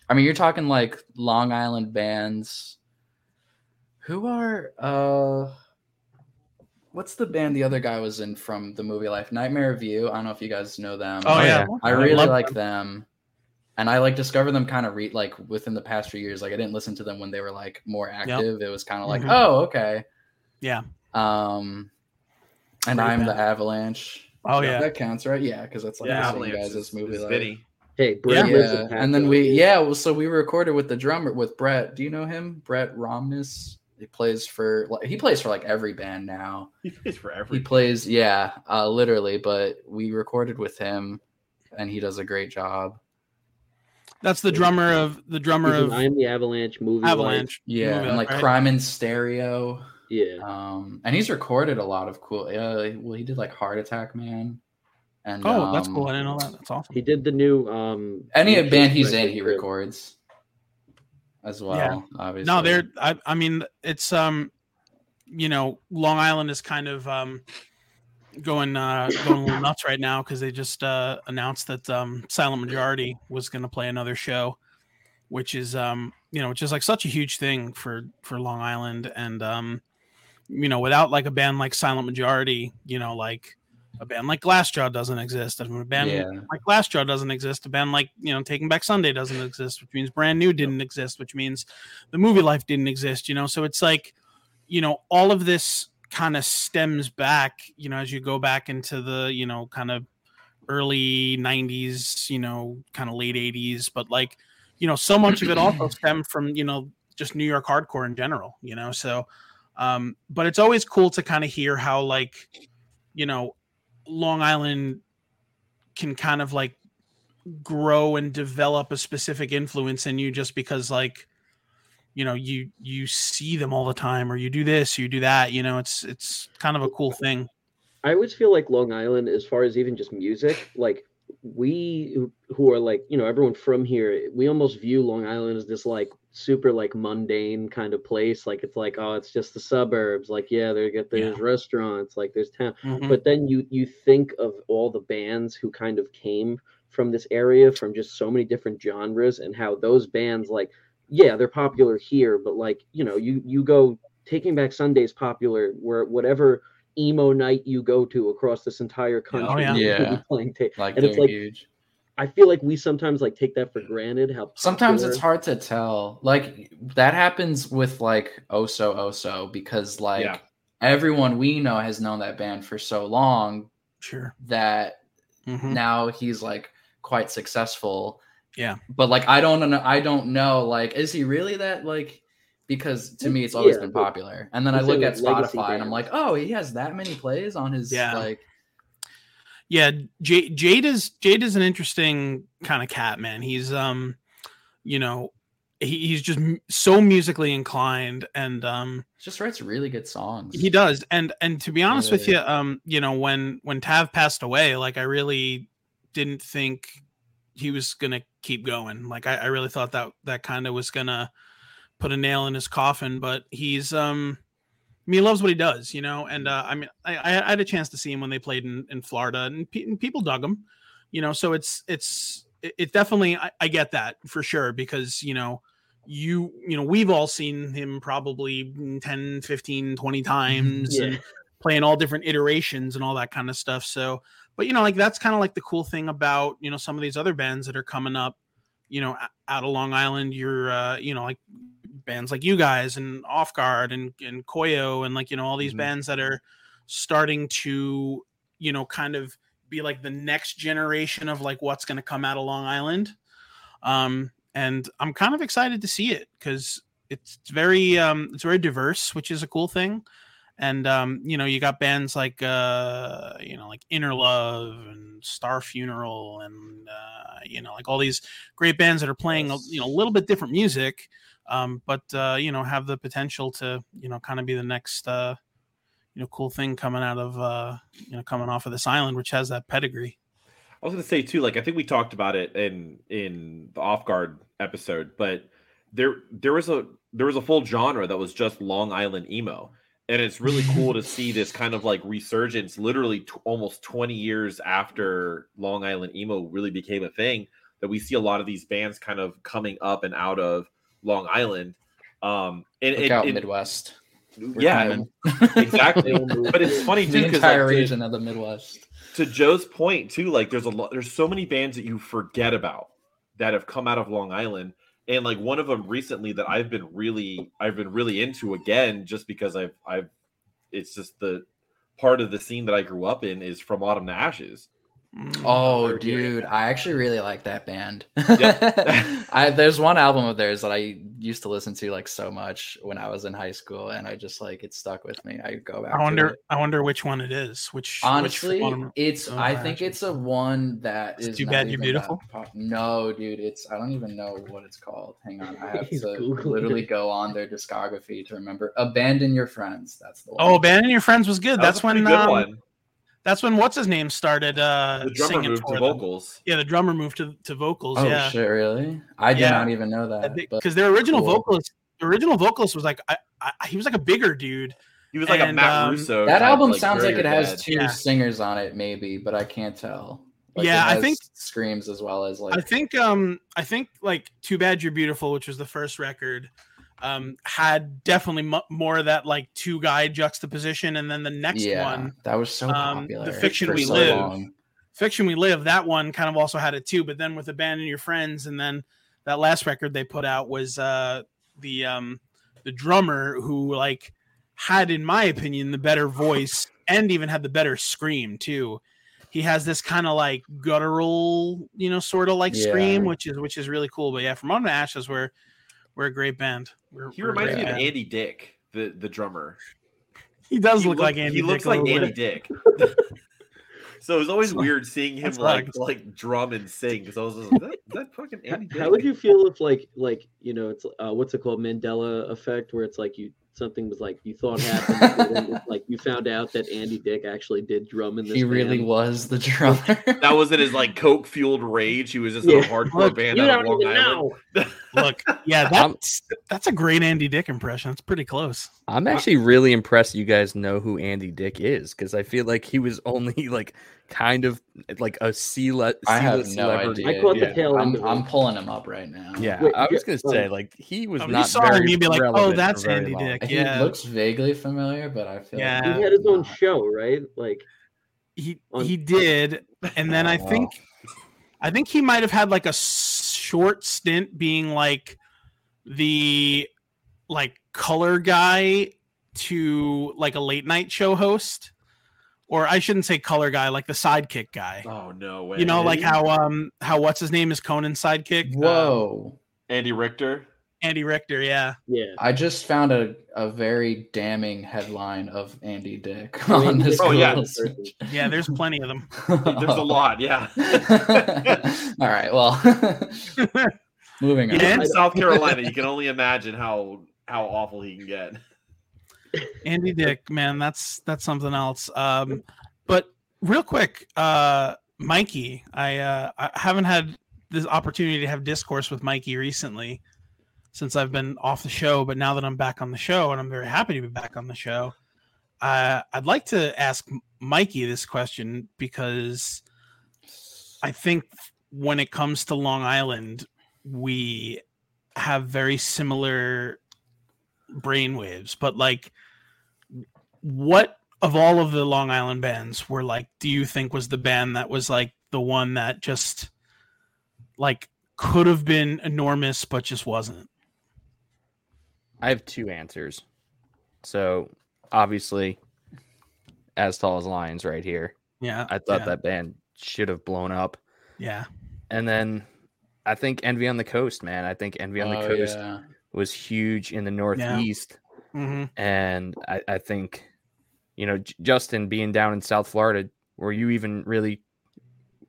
I mean, you're talking like Long Island bands. Who are uh, what's the band the other guy was in from the movie Life? Nightmare of You. I don't know if you guys know them.
Oh,
Oh,
yeah.
yeah.
I really
love
like
them.
them. And I like discovered them kind of re- like within the past few years. Like I didn't listen to them when they were like more active. It was kind of like,
Mhm.
oh, okay.
Yeah.
Um and
Great
I'm the. Avalanche.
Oh yeah.
that counts, right? Yeah, because that's like
Yeah,
the same guys
is-
this movie.
is
like.
Hey, Brett
Yeah.
Yeah, and then we yeah, well, so we recorded with the drummer with Brett. Do you know him? Brett Romnes. He plays for like he plays for like every band now.
He plays for every.
He
every.
plays yeah, uh, literally. But we recorded with him, and he does a great job.
That's the drummer of the drummer of
I am the Avalanche movie.
Avalanche.
Yeah,
movie,
and like
right?
Crime in Stereo.
Yeah.
Um, and he's recorded a lot of cool. Yeah, well, he did like Heart Attack Man. And
Oh, that's
um,
cool. I didn't know that. That's awesome.
He did the new um
Any band he's in, he
for-
records as well. Obviously,
No, they're. I, I mean, it's um, you know, Long Island is kind of um, going uh, going a little nuts right now because they just uh, announced that um, Silent Majority was going to play another show, which is um, you know, which is like such a huge thing for for Long Island, and um, you know, without like a band like Silent Majority, you know, like a band like Glassjaw doesn't exist. A band
yeah,
like Glassjaw doesn't exist. A band like you know Taking Back Sunday doesn't exist, which means Brand New didn't exist, which means the movie Life didn't exist. You know, so it's like you know all of this kind of stems back. You know, as you go back into the you know kind of early '90s, you know, kind of late '80s, but like you know so much of it also stemmed from you know just New York hardcore in general. You know, so um, but it's always cool to kind of hear how like you know Long Island can kind of like grow and develop a specific influence in you just because like you know you you see them all the time or you do this you do that you know it's it's kind of a cool thing.
I always feel like Long Island, as far as even just music, like we who- are like, you know, everyone from here, we almost view Long Island as this like super like mundane kind of place. Like it's like, oh, it's just the suburbs. Like, yeah, there get there's restaurants, like there's town.
Mhm.
But then you you think of all the bands who kind of came from this area from just so many different genres and how those bands like yeah they're popular here but like you know you you go taking back sundays popular where whatever emo night you go to across this entire country
Oh, yeah.
you could be
Yeah.
playing ta-
like
and it's like
huge.
I feel like we sometimes like take that for granted how
Sometimes
popular-
it's hard to tell. Like that happens with like Oso Oso because like
Yeah.
everyone we know has known that band for so long
sure
that
Mhm.
now he's like quite successful.
Yeah.
But like I don't know I don't know like is he really that like because to me it's always
Yeah,
been popular. And then I look at Spotify and I'm like, "Oh, he has that many plays on his
Yeah.
like
yeah J- jade is jade is an interesting kind of cat man he's um you know he, he's just m- so musically inclined and um
just writes really good songs."
He does, and and to be honest with you, um, you know, when when Tav passed away, like I really didn't think he was gonna keep going. Like I, I really thought that that kind of was gonna put a nail in his coffin. But he's um, I mean, he loves what he does, you know. And uh, I mean, I, I had a chance to see him when they played in, in Florida, and, pe- and people dug him, you know. So it's it's it, it definitely I, I get that for sure because you know you you know we've all seen him probably 10 15 20 times
Yeah.
and playing all different iterations and all that kind of stuff so but you know like that's kind of like the cool thing about you know some of these other bands that are coming up you know out of long island you're uh you know like bands like you guys and off guard and and koyo and like you know all these
Mhm.
bands that are starting to you know kind of be like the next generation of like what's going to come out of long island. Um and i'm kind of excited to see it because it's very um it's very diverse which is a cool thing. And um you know you got bands like uh you know like inner love and star funeral and uh you know like all these great bands that are playing you know a little bit different music um but uh you know have the potential to you know kind of be the next uh you know cool thing coming out of uh you know coming off of this island which has that pedigree
I was gonna say too, like I think we talked about it in in the off guard episode, but there there was a there was a full genre that was just Long Island emo, and it's really cool to see this kind of like resurgence, literally t- almost twenty years after Long Island emo really became a thing. That we see a lot of these bands kind of coming up and out of Long Island. Um, and
Look
it,
out
it-
Midwest. We're
yeah, exactly. but it's funny too
the
because
entire
like, to-
region of the Midwest.
to Joe's point too, like there's a lot, there's so many bands that you forget about that have come out of Long Island, and like one of them recently that I've been really, I've been really into again, just because I've, I've, it's just the part of the scene that I grew up in is from Autumn to Ashes.
Mm.
Oh, dude, I actually really like that band. I there's one album of theirs that I used to listen to like so much when I was in high school, and I just like it stuck with me. I go back.
I
to
wonder.
it.
I wonder which one it is. Which which
Honestly,
one-
it's.
Oh,
I think it's a one that
It's
is
Too Bad You're Beautiful?
pop- No, dude, it's. I don't even know what it's called. Hang on, I have to
Googling
literally
it.
go on their discography to remember. Abandon your friends. That's the one.
Oh, Abandon Your Friends was good.
That
that's
was
when.
good
Um,
one.
That's when what's his name started uh,
The drummer
singing
moved
for
to
them.
vocals.
Yeah, the drummer moved to, to vocals.
Oh
yeah,
shit! Really? I did
Yeah.
not even know that.
because their original
cool.
vocalist, the original vocalist was like, I, I, he was like a bigger dude.
He was like a
And,
Matt
um,
Russo.
That
type,
album sounds like it has
Dead.
two
Yeah.
singers on it, maybe, but I can't tell. Like,
Yeah, I think-
screams as well as like
I think um I think like Too Bad You're Beautiful, which was the first record, um had definitely mu more of that like two guy juxtaposition, and then the next
yeah,
one,
that was so
um, The. Fiction We
so
Live.
long.
Fiction We Live, that one kind of also had it too. But then with Abandon Your Friends, and then that last record they put out was uh the um the drummer who like had, in my opinion, the better voice and even had the better scream too. He has this kind of like guttural, you know, sort of like scream, which is which is really cool. But yeah, from Autumn to Ashes, we're we're a great band. We're,
He
we're
reminds me of
band.
Andy Dick, the the drummer.
He does
He
look like Andy. Dick.
He
Dick
looks like Andy
bit.
Dick. so it was always weird seeing him like
right.
like drum and sing because I was just like, that, that fucking Andy Dick.
How would you feel if like like you know it's uh, what's it called Mandela effect where it's like you something was like you thought happened and then like you found out that Andy Dick actually did drum in this.
He really was the drummer.
That was in his like coke fueled rage. He was just
Yeah.
in a hardcore
Look,
band
You
out of Long Island.
Look, yeah, that's that's a great Andy Dick impression. That's pretty close.
I'm actually really impressed you guys know who Andy Dick is because I feel like he was only like kind of like a C le-
I have
C-list
no
celebrity.
idea.
I caught the
yeah.
tail end.
I'm,
of.
I'm pulling him up right now.
Yeah,
Wait,
I was gonna say like he was
Oh, when you
not
saw him, you'd be like, "Oh, that's Andy
long.
Dick."
He
Yeah.
looks vaguely familiar, but I feel
Yeah.
like
he had his own show, right? Like
he
on-
he did and then i
Oh, wow.
think i think he might have had like a short stint being like the like color guy to like a late night show host or i shouldn't say color guy like the sidekick guy
Oh no way!
you know like how um how what's his name is conan's sidekick Um,
Whoa.
Andy Richter.
Andy richter yeah
yeah.
I just found a, a very damning headline of Andy Dick
Oh,
on
Andy
this
Oh, yeah.
a
Google
person.
search.
yeah there's plenty of them
There's a lot. Yeah.
All right. Well, moving on.
Yeah.
In South Carolina, you can only imagine how how awful he can get.
Andy Dick, man, that's that's something else. Um, but real quick, uh, Mikey, I uh, I haven't had this opportunity to have discourse with Mikey recently since I've been off the show. But now that I'm back on the show, and I'm very happy to be back on the show, uh, I'd like to ask Mikey this question because I think when it comes to Long Island, we have very similar brainwaves, but like what of all of the Long Island bands were like do you think was the band that was like the one that just like could have been enormous but just wasn't?
I have two answers. So obviously, as tall as lions, right here.
Yeah.
I thought
yeah,
that band should have blown up.
Yeah.
And then I think Envy on the Coast, man. I think Envy on the
Oh,
Coast
yeah.
was huge in the Northeast.
hmm
And I, I think, you know, J- Justin being down in South Florida, were you even really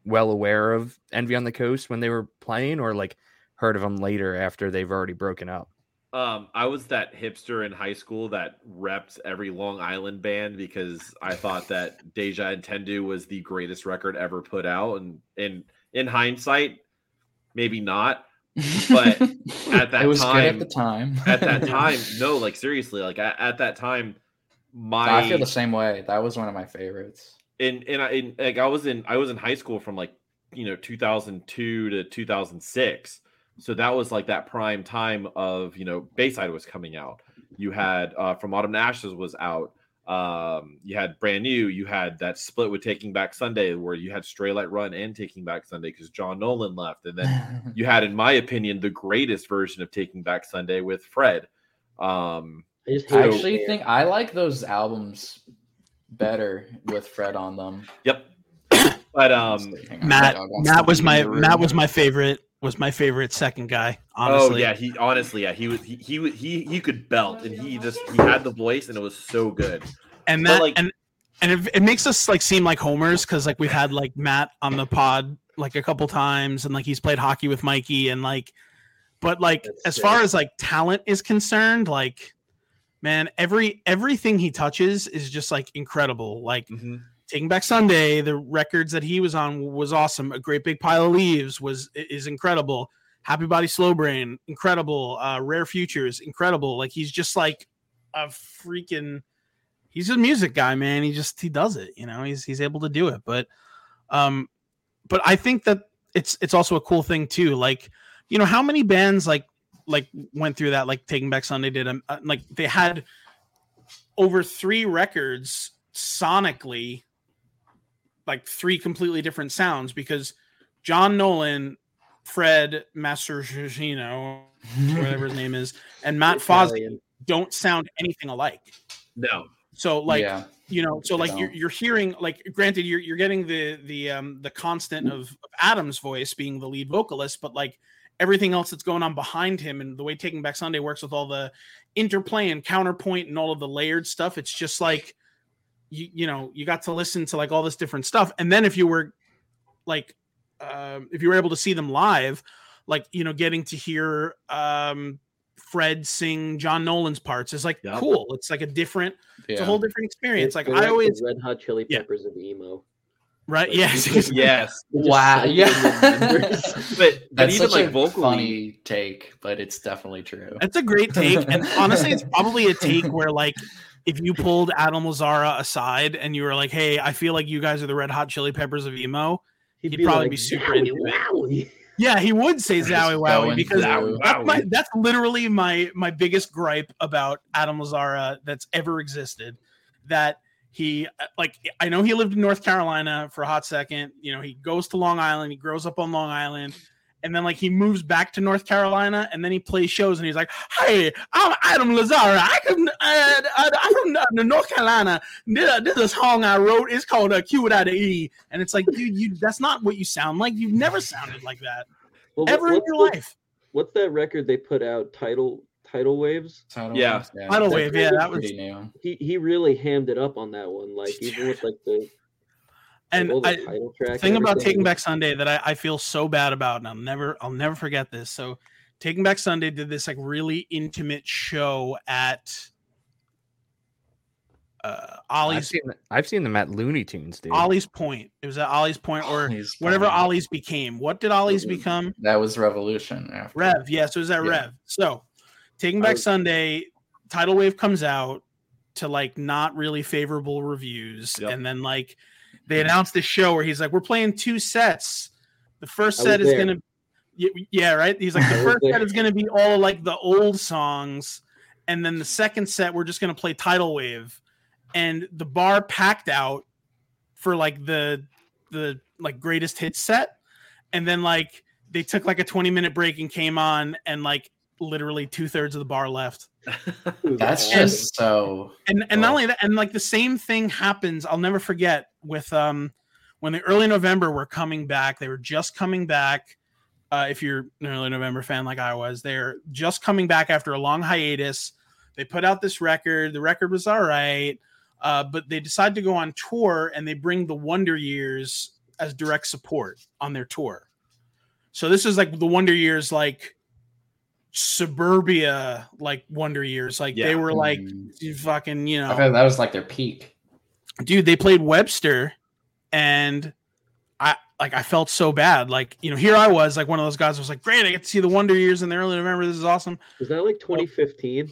well aware of Envy on the Coast when they were playing or like heard of them later after they've already broken up?
Um, I was that hipster in high school that repped every Long Island band because I thought that Deja Entendu was the greatest record ever put out, and in in hindsight, maybe not. But at that
it was good at
time-
the time.
At that time, no, like seriously, like at, at that time, my
I feel the same way. That was one of my favorites.
And and I- in like I was in I was in high school from like you know 2002 to 2006 so that was like that prime time of you know Bayside was coming out. You had uh from Autumn to Ashes was out. Um you had brand new. You had that split with Taking Back Sunday where you had Straylight Run and Taking Back Sunday because John Nolan left. And then you had in my opinion the greatest version of Taking Back Sunday with Fred. Um
I just
I
hate
actually think I like those albums better with Fred on them.
yep. But um
Matt Matt was my Matt was my favorite was my favorite second guy. Oh, honestly,
Oh yeah, he honestly yeah he was he he was- he he could belt and he just he had the voice and it was so good.
and
But,
that
like-
and and it, it makes us like seem like homers because like we've had like Matt on the pod like a couple times and like he's played hockey with Mikey and like, but like as far as like talent is concerned, like man, every everything he touches is just like incredible. Like mm-hmm. Taking Back Sunday, the records that he was on was awesome. A Great Big Pile of Leaves was is incredible. Happy Body Slow Brain, incredible. Uh, Rare Futures, incredible. Like he's just like a freaking. He's a music guy, man. He just he does it. You know, he's he's able to do it. But, um, but I think that it's it's also a cool thing too. Like, you know, how many bands like like went through that? Like Taking Back Sunday did. Um, uh, like they had over three records sonically like three completely different sounds because John Nolan, Fred Mastrogiano, whatever his name is, and Matt
Fazzi
don't sound anything alike.
No.
So like
yeah,
you know, so like
No.
you're you're hearing like granted you're you're getting the the um the constant of, of Adam's voice being the lead vocalist, but like everything else that's going on behind him and the way Taking Back Sunday works with all the interplay and counterpoint and all of the layered stuff, it's just like you you know you got to listen to like all this different stuff, and then if you were like um if you were able to see them live, like you know getting to hear um Fred sing John Nolan's parts is like
Yep.
cool. It's like a different, it's a whole different experience. Like I always
Red Hot Chili
Yeah.
Peppers of emo.
right,
Like,
yes,
just-
Yes.
Wow, yeah.
the members.
But but
That's
even
such
like
a
vocally
funny take, but it's definitely true.
That's a great take, and honestly, it's probably a take where like if you pulled Adam Lazzara aside and you were like, "Hey, I feel like you guys are the Red Hot Chili Peppers of emo," He'd probably be super
"Yowie,
into it." yeah, he would say Zowie Wowie
going
because
through.
that's, my, that's literally my my biggest gripe about Adam Lazzara that's ever existed. That he like I know he lived in North Carolina for a hot second. You know, he goes to Long Island, he grows up on Long Island, and then like he moves back to North Carolina, and then he plays shows, and he's like, "Hey, I'm Adam Lazzara. I can uh, I, I'm from uh, North Carolina. This, uh, this is a song I wrote. It's called uh, Q without an E." And it's like, dude, you that's not what you sound like. You've never sounded like that
Well, what-
ever in your
the-
life.
What's that record they put out? Tidal Tidal Waves.
Tidal
Yeah.
Waves, yeah.
Tidal Wave, yeah, that was.
He he really hammed it up on that one. Like even with like the
and
the
I,
track.
thing
and
about. Taking Back Sunday that I, I feel so bad about, and I'll never I'll never forget this. So Taking Back Sunday did this like really intimate show at uh
I've
Ollie's
seen, the- I've seen them at Looney Tunes, dude.
Ollie's Point. It was at Ollie's Point or
He's
whatever
funny.
Ollie's became. What did Ollie's
Mhm.
become?
That was Revolution. After.
Rev, yes, it was at
Yeah.
Rev. So, Taking Back
was-
Sunday, Tidal Wave comes out to like not really favorable reviews,
Yep.
and then like they announced this show where he's like, "We're playing two sets. The first set is
there.
gonna, Y- yeah, right. He's like, the first set is gonna be all like the old songs, and then the second set we're just gonna play Tidal Wave, and the bar packed out for like the the like greatest hits set, and then like they took like a 20 minute break and came on and like literally two thirds of the bar left.
That's
awesome.
just so.
And and not only that, and like the same thing happens. I'll never forget with um when the early November were coming back. They were just coming back. Uh, if you're an early November fan like I was, they're just coming back after a long hiatus. They put out this record. The record was all right, uh, but they decide to go on tour and they bring the Wonder Years as direct support on their tour. So this is like the Wonder Years, like suburbia like Wonder Years. Like they were like
Mm.
fucking, you know,
that was like their peak.
Dude, they played Webster and I like I felt so bad. Like, you know, here I was like one of those guys who was like, Great, I get to see the Wonder Years in the early November. This is awesome.
Was that like 2015?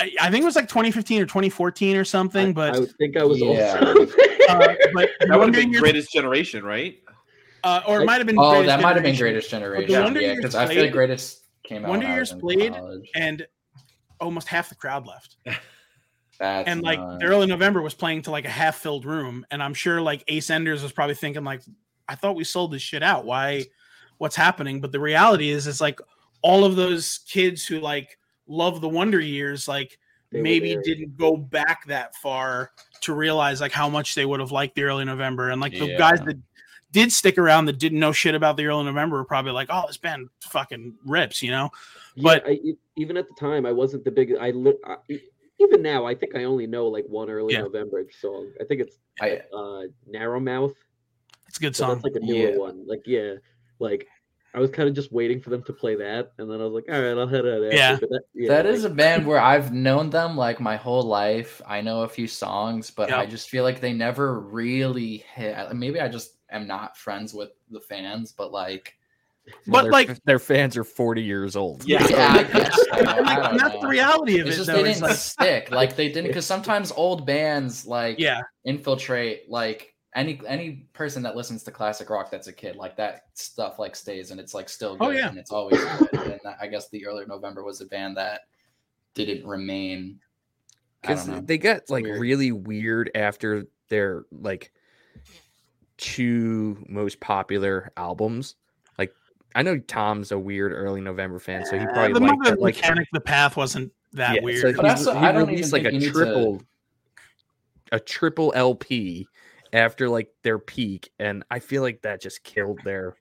I, I think it was like 2015 or 2014 or something,
I,
but
I think I was
Yeah.
also.
uh, but
That would have been
Years,
greatest generation, right?
uh, or it might have been
Oh,
Greatest
that might have been
Generation.
Greatest Generation.
Wonder
Yeah,
Years
because I feel
played-
like Greatest came out.
Wonder
when I was
Years played,
college.
and almost half the crowd left.
That's
and like
nuts.
the early November was playing to like a half filled room, and I'm sure like Ace Enders was probably thinking like, I thought we sold this shit out. Why? What's happening? But the reality is, it's like all of those kids who like love the Wonder Years, like
They
maybe didn't go back that far to realize like how much they would have liked the early November, and like the
Yeah.
guys that did stick around that didn't know shit about the early November were probably like, oh, this band fucking rips, you know?
Yeah,
But-
I, even at the time, I wasn't the big. I, li- I even now, I think I only know like one early
Yeah.
November song. I think it's
I,
uh, Narrow Mouth.
It's a good
So
song.
that's like a newer
Yeah.
one. Like yeah, like I was kind of just waiting for them to play that, and then I was like, all right, I'll head out.
Yeah.
but that, yeah,
that
like,
is a band where I've known them like my whole life. I know a few songs, but I just feel like they never really hit. Maybe I just am not friends with the fans, but like,
But,
their,
like-
their fans are 40 years old.
Yeah.
yeah, I guess so.
Like,
I
and
don't
that's the reality of
It's
it.
just
though.
they didn't
like,
stick. Like they didn't because sometimes old bands like
yeah,
infiltrate like any any person that listens to classic rock that's a kid like that stuff like stays and it's like still oh, good
Oh, yeah.
and it's always good. and I guess the earlier November was a band that didn't remain.
Because they got like
weird.
really weird after their like two most popular albums. Like I know Tom's a weird early November fan, so he
Uh,
probably
the
liked
Mother
it. Like
Mechanic, the path wasn't that
yeah,
weird.
So
But
he's-
also,
he
I don't
released like a
think you need to-
triple, a triple LP after like their peak, and I feel like that just killed their.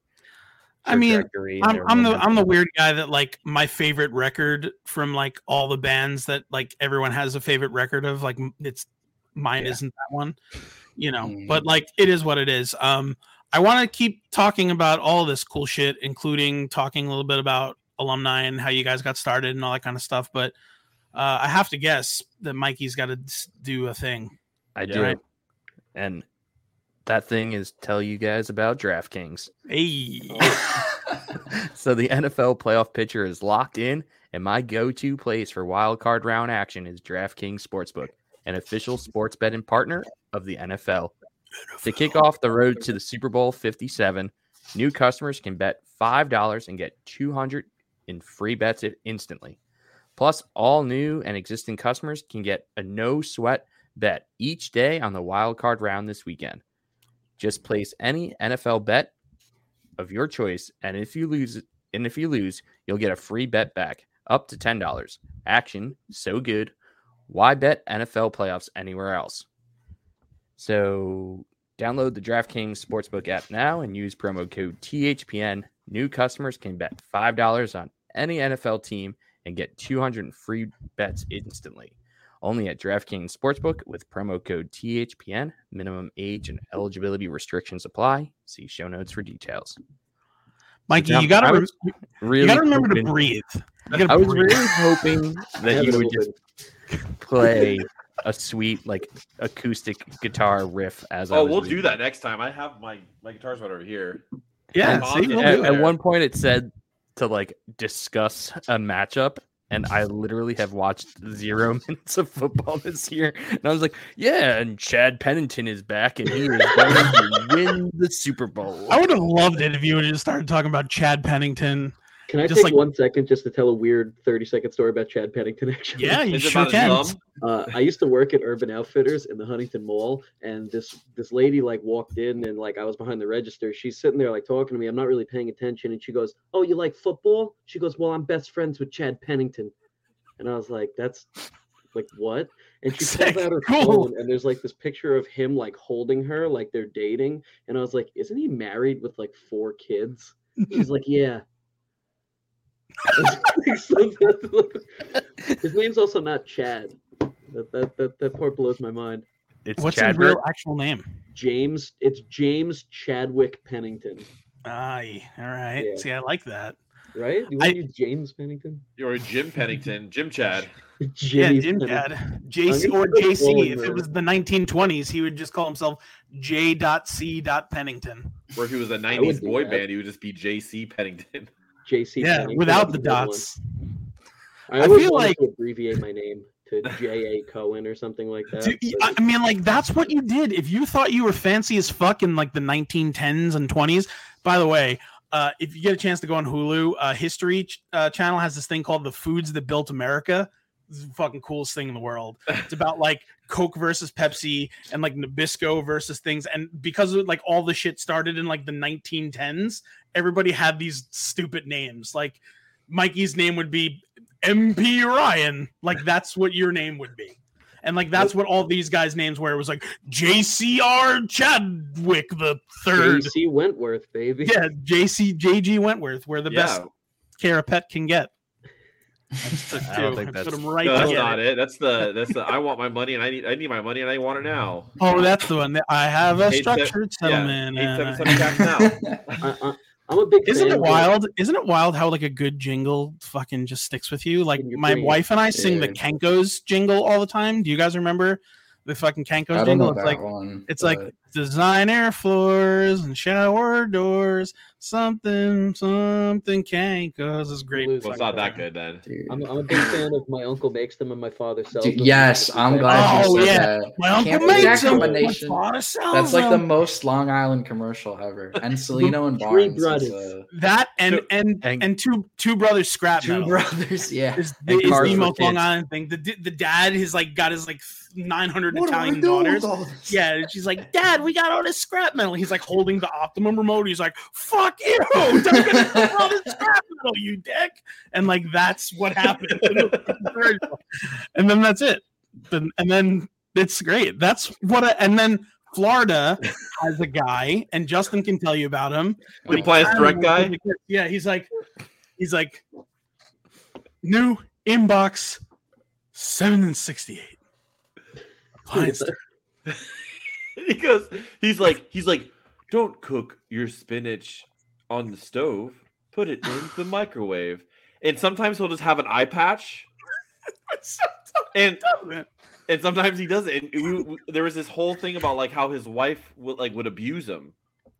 I mean, I'm,
their
I'm the I'm the weird guy that like my favorite record from like all the bands that like everyone has a favorite record of like it's mine
Yeah.
isn't that one you know
Mm.
but like it is what it is um I want to keep talking about all this cool shit including talking a little bit about alumni and how you guys got started and all that kind of stuff but uh, I have to guess that Mikey's got to do a thing
I do,
Right.
and that thing is tell you guys about DraftKings.
hey
so the NFL playoff picture is locked in, and my go-to place for wild card round action is DraftKings Sportsbook, an official sports betting partner of the NFL. To kick off the road to the Super Bowl 57, new customers can bet $5 and get 200 in free bets instantly. Plus, all new and existing customers can get a no sweat bet each day on the wild card round this weekend. Just place any NFL bet of your choice, and if you lose, and if you lose, you'll get a free bet back up to ten dollars. Action so good. Why bet NFL playoffs anywhere else? So download the DraftKings Sportsbook app now and use promo code THPN. New customers can bet five dollars on any NFL team and get 200 free bets instantly. Only at DraftKings Sportsbook with promo code THPN. Minimum age and eligibility restrictions apply. See show notes for details.
Mikey
Now,
you got
I
to
really
you got to remember
hoping-
to breathe You gotta
I was
breathe.
really hoping that you would just play a sweet like acoustic guitar riff as I
Oh,
was
we'll
reading.
do that next time. I have my my guitar's right over here.
yeah
And
see, we'll
at, at one point it said to like discuss a matchup and i literally have watched zero minutes of football this year and i was like yeah and chad pennington is back and he is going to win the super bowl
I would have loved it if you would have just started talking about Chad Pennington.
Can I
Just
take
like-
one second just to tell a weird 30 second story about Chad Pennington? Actually,
Yeah, you sure can.
uh, I used to work at Urban Outfitters in the Huntington Mall, and this this lady like walked in, and like I was behind the register. She's sitting there like talking to me. I'm not really paying attention, and she goes, "Oh, you like football?" She goes, "Well, I'm best friends with Chad Pennington," and I was like, "That's like what?" And she pulls out her
Cool.
phone, and there's like this picture of him like holding her, like they're dating, and I was like, "Isn't he married with like four kids?" She's like, "Yeah." So that- his name's also not Chad. That that that, that part blows my mind.
it's
What's
chad
his real actual name?
James, it's James Chadwick Pennington.
Aye, all right.
Yeah.
See, I like that.
right? You
I-
want you James Pennington?
Or Jim Pennington, Jim Chad.
Yeah, Jim
Pennington.
Chad. JC or JC. If it was the 1920s, he would just call himself J.C. Pennington.
Or if he was a 90s boy
that.
band, he would just be JC Pennington.
JC.
Yeah,
Pennington,
without the
a good one.
dots.
I
I feel like-
to abbreviate my name to J. A. Cohen or something like that.
Dude,
but-
I mean, like that's what you did. If you thought you were fancy as fuck in like the 1910s and 20s, by the way, uh, if you get a chance to go on Hulu, uh, History ch- uh, Channel has this thing called "The Foods That Built America." The fucking coolest thing in the world. It's about like Coke versus Pepsi and like Nabisco versus things. And because of like all the shit started in like the 1910s, everybody had these stupid names. Like Mikey's name would be MP Ryan. Like that's what your name would be. And like that's what all these guys' names were. It was like JCR Chadwick the third.
J.C. Wentworth, baby.
Yeah, JC JG Wentworth, where the best
yeah.
care a pet can get. I just took
I don't
two.
think
I
that's-
put 'em right
No, that's not it. That's the that's the I want my money and I need I need my money and I want it now.
Oh, that's the one. I have a
Eight
structured settlement.
Seven
I-
seven tax now.
I, I, I'm a big
Isn't
fan
it
of-
wild? Isn't it wild how like a good jingle fucking just sticks with you? Like my wife and I sing the
Dude.
Kankos jingle all the time. Do you guys remember the fucking Kankos jingle? It's like
one.
it's
but-
like design air floors and shower doors, something something Kankos is great.
Well,
Well, it's not that good then.
I'm, I'm a big fan of my uncle makes them and my father sells
Dude,
them.
yes, I'm glad
Oh,
you said
yeah.
that.
My uncle makes
that
them.
combination.
My father sells
That's like the most Long Island commercial ever. And Celino and
Three
Barnes. is,
brothers.
uh,
that and
So-
and
And-
and two two brothers scrap
two
metal.
brothers, yeah.
is,
And
the, is the
for
most Long. Island thing. The the dad has like got his like 900
What
Italian
do
daughters. Yeah, and she's like, Dad, we got all this scrap metal. He's like holding the Optimum remote. He's like, Fuck you! Don't get all this scrap metal, you dick! And like that's what happened. and then that's it. Then and then it's great. That's what. I, and then Florida has a guy, and Justin can tell you about him.
The
he
Direct
wants
guy?
him to get- Yeah, he's like, he's like, new inbox, seven and sixty-eight. Appliance
he goes, he's like, he's like, don't cook your spinach on the stove. Put it in the microwave. And sometimes he'll just have an eye patch, and and sometimes he doesn't. And we, we- there was this whole thing about like how his wife would like would abuse him.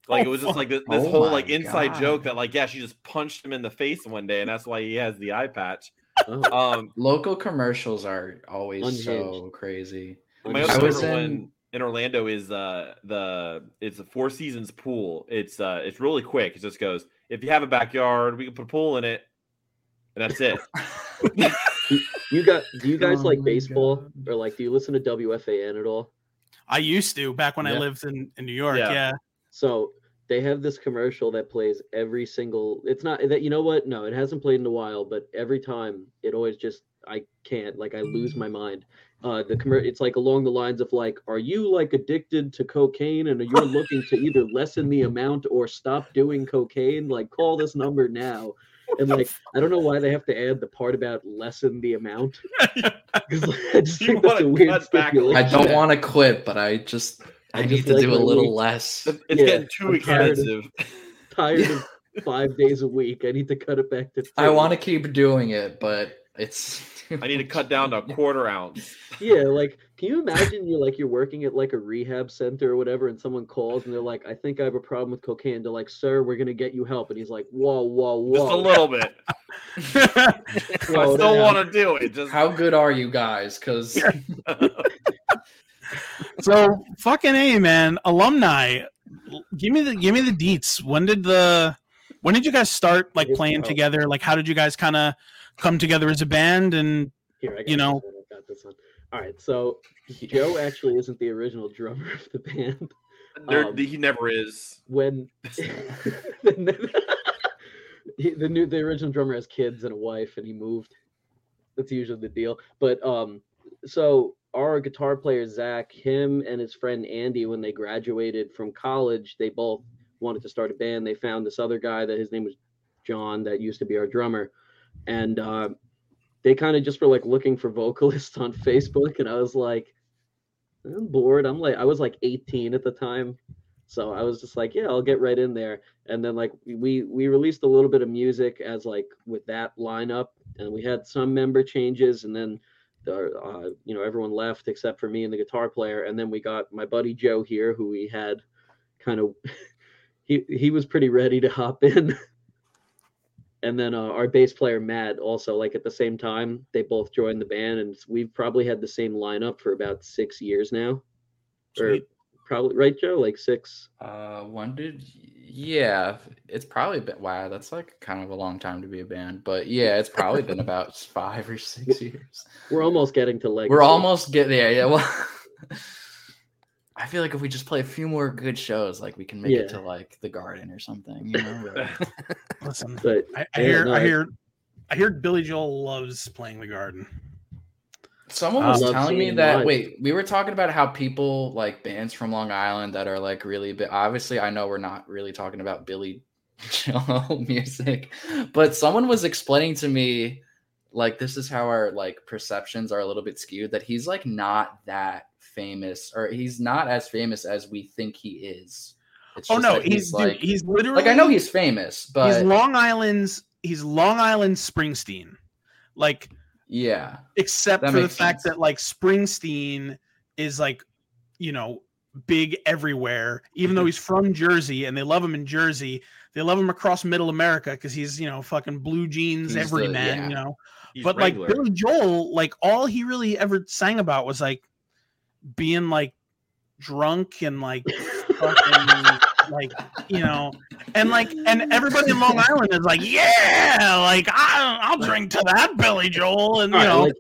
Like
Oh,
it was just like this, this
Oh
whole like inside
God.
joke that like yeah she just punched him in the face one day and that's why he has the eye patch.
Oh,
Um,
Local commercials are always so crazy.
My
I was
favorite
in-
one in Orlando is uh the it's a Four Seasons pool. It's uh it's really quick. It just goes if you have a backyard, we can put a pool in it, and that's it.
you got? Do you guys
Oh
like baseball
God.
or like? Do you listen to WFAN at all?
I used to back when I lived in, in New York.
Yeah.
Yeah.
So they have this commercial that plays every single. It's not that you know what? No, it hasn't played in a while, but every time it always just I can't like I lose my mind. Uh, the commer it's like along the lines of like, are you like addicted to cocaine and you're looking to either lessen the amount or stop doing cocaine? Like, call this number now. And like, I don't know why they have to add the part about lessen the amount. 'Cause, like, I just
You
think that's a weird
cut back a
stipulation.
I don't want to quit, but I just I,
I
need
just
to
like
do a little
week.
less.
It's
Yeah,
getting too
I'm tired of-
expensive.
tired of five days a week. I need to cut it back to.
I want to keep doing it, but it's.
I need to cut down to a quarter ounce.
Yeah, like, can you imagine you're like you're working at like a rehab center or whatever, and someone calls and they're like, "I think I have a problem with cocaine." They're like, "Sir, we're gonna get you help," and he's like, "Whoa, whoa, whoa!"
Just a little bit. I still
down.
want to do it. Just
How good are you guys? Because
so fucking a man, alumni. Give me the give me the deets. When did the when did you guys start like playing together? Like how did you guys kind of come together as a band? And
Here, I got
you know-
this one, I got this one. All right, so Joe actually isn't the original drummer of the band.
there,
Um,
he never is.
When he, the new the original drummer has kids and a wife, and he moved. That's usually the deal. But um, so our guitar player Zach, him and his friend Andy, when they graduated from college, they both wanted to start a band. They found this other guy that his name was John, that used to be our drummer, and uh, they kind of just were like looking for vocalists on Facebook, and I was like, I'm bored. I'm like, I was like 18 at the time, So I was just like, yeah, I'll get right in there. And then like we we released a little bit of music as like with that lineup, and we had some member changes, and then the uh, you know everyone left except for me and the guitar player, and then we got my buddy Joe here, who we had kind of he he was pretty ready to hop in. and then uh, our bass player Matt also like at the same time they both joined the band and we've probably had the same lineup for about six years now or probably right Joe like six
Uh, when did? Yeah, it's probably been. Wow, that's like kind of a long time to be a band, but yeah, it's probably been about five or six years.
we're almost getting to like
We're almost getting there. Yeah, well, I feel like if we just play a few more good shows, like we can make it to like the Garden or something. You know? but-
Listen,
but
I, I
Yeah,
hear,
no,
I
I-
hear, I hear Billy Joel loves playing the Garden.
Someone was
love
telling me that.
live.
Wait, we were talking about how people like bands from Long Island that are like really big. Obviously, I know we're not really talking about Billy Joel music, but someone was explaining to me like this is how our like perceptions are a little bit skewed. That he's like not that famous, or he's not as famous as we think he is. It's
Oh no,
that
he's dude,
like
he's literally
like I know he's famous, but he's
Long Island's he's Long Island Springsteen, like
yeah,
except for the
makes
fact that like Springsteen is like you know big everywhere. Even
Mm-hmm.
though he's from Jersey and they love him in Jersey, they love him across Middle America because he's you know fucking blue jeans
He's the-
everyman,
yeah.
you know.
He's
but
regular.
like Billy Joel, like all he really ever sang about was like being like drunk and like fucking like you know and like and everybody in Long Island is like yeah like I, I'll drink to that Billy Joel and you know
like,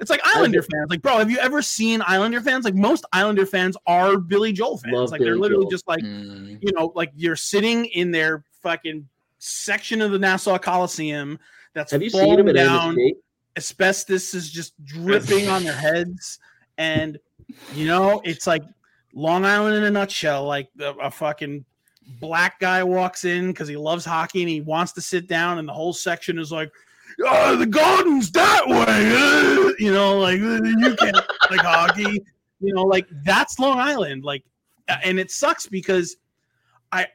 it's like Islander fans like bro have you ever seen Islander fans? Like most Islander fans are Billy Joel fans. Like they're literally
Joel.
just like
Mm,
you know, like you're sitting in their fucking section of the Nassau Coliseum that's
have you seen
falling
him
down. Asbestos is just dripping on their heads, and you know it's like Long Island in a nutshell. Like the, a fucking black guy walks in because he loves hockey and he wants to sit down, and the whole section is like. Oh, the garden's that way, uh," you know. Like you can't like hockey, you know. Like that's Long Island, like, and it sucks because I,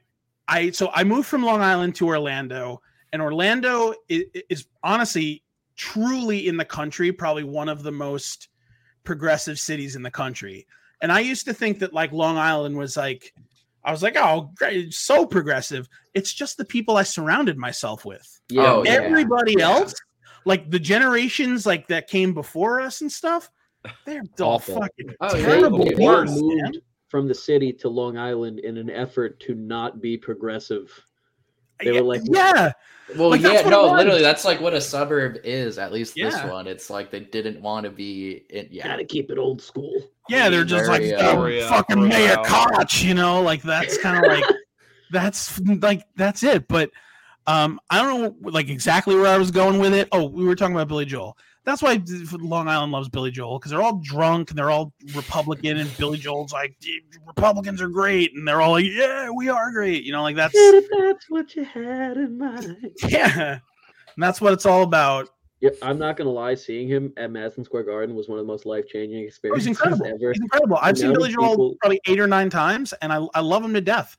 I so I moved from Long Island to Orlando, and Orlando is, is honestly, truly in the country, probably one of the most progressive cities in the country. And I used to think that like Long Island was like, I was like, oh, great, so progressive. It's just the people I surrounded myself with.
Yeah,
Oh, yeah.
Everybody
yeah.
else, like the generations like that came before us and stuff, they're all fucking
Oh,
terrible.
they
they
people,
worse,
moved
man.
from the city to Long Island in an effort to not be progressive. They were like,
yeah,
Well,
Like,
yeah, no, literally, that's like what a suburb is. At least this one, it's like they didn't want to be. In, yeah,
gotta keep it old school.
Yeah, they're just like
uh,
"Oh,
Victoria,
fucking
throw it
Mayor. Koch, you know, like that's kind of like that's like that's it. But um, I don't know like exactly where I was going with it. Oh, we were talking about Billy Joel. That's why Long Island loves Billy Joel because they're all drunk and they're all Republican, and Billy Joel's like Republicans are great, and they're all like, yeah, we are great, you know, like that's
Shit, that's what you had in mind.
yeah, and that's what it's all about.
Yeah, I'm not gonna lie. Seeing him at Madison Square Garden was one of the most life changing
Oh, he's
experiences
incredible.
ever.
He's incredible. I've
The
seen Billy Joel
people-
probably eight or nine times, and I, I love him to death.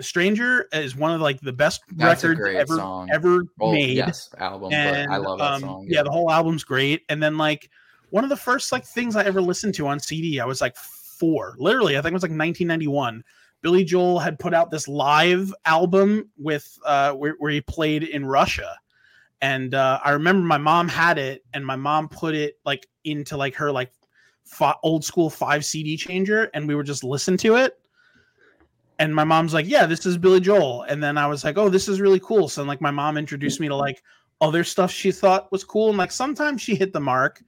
The Stranger is one of like the best
That's
records ever
song.
ever
well,
made.
yes, album,
and
but I love that
um,
song.
yeah. the whole album's great. And then like one of the first like things I ever listened to on CD, I was like four, literally. I think it was like 1991. Billy Joel had put out this live album with uh, where, where he played in Russia, and uh, I remember my mom had it, and my mom put it like into like her like old school five CD changer, and we were just listening to it. And my mom's like, "Yeah, this is Billy Joel," and then I was like, "Oh, this is really cool." So like my mom introduced me to like other stuff she thought was cool, and like sometimes she hit the mark.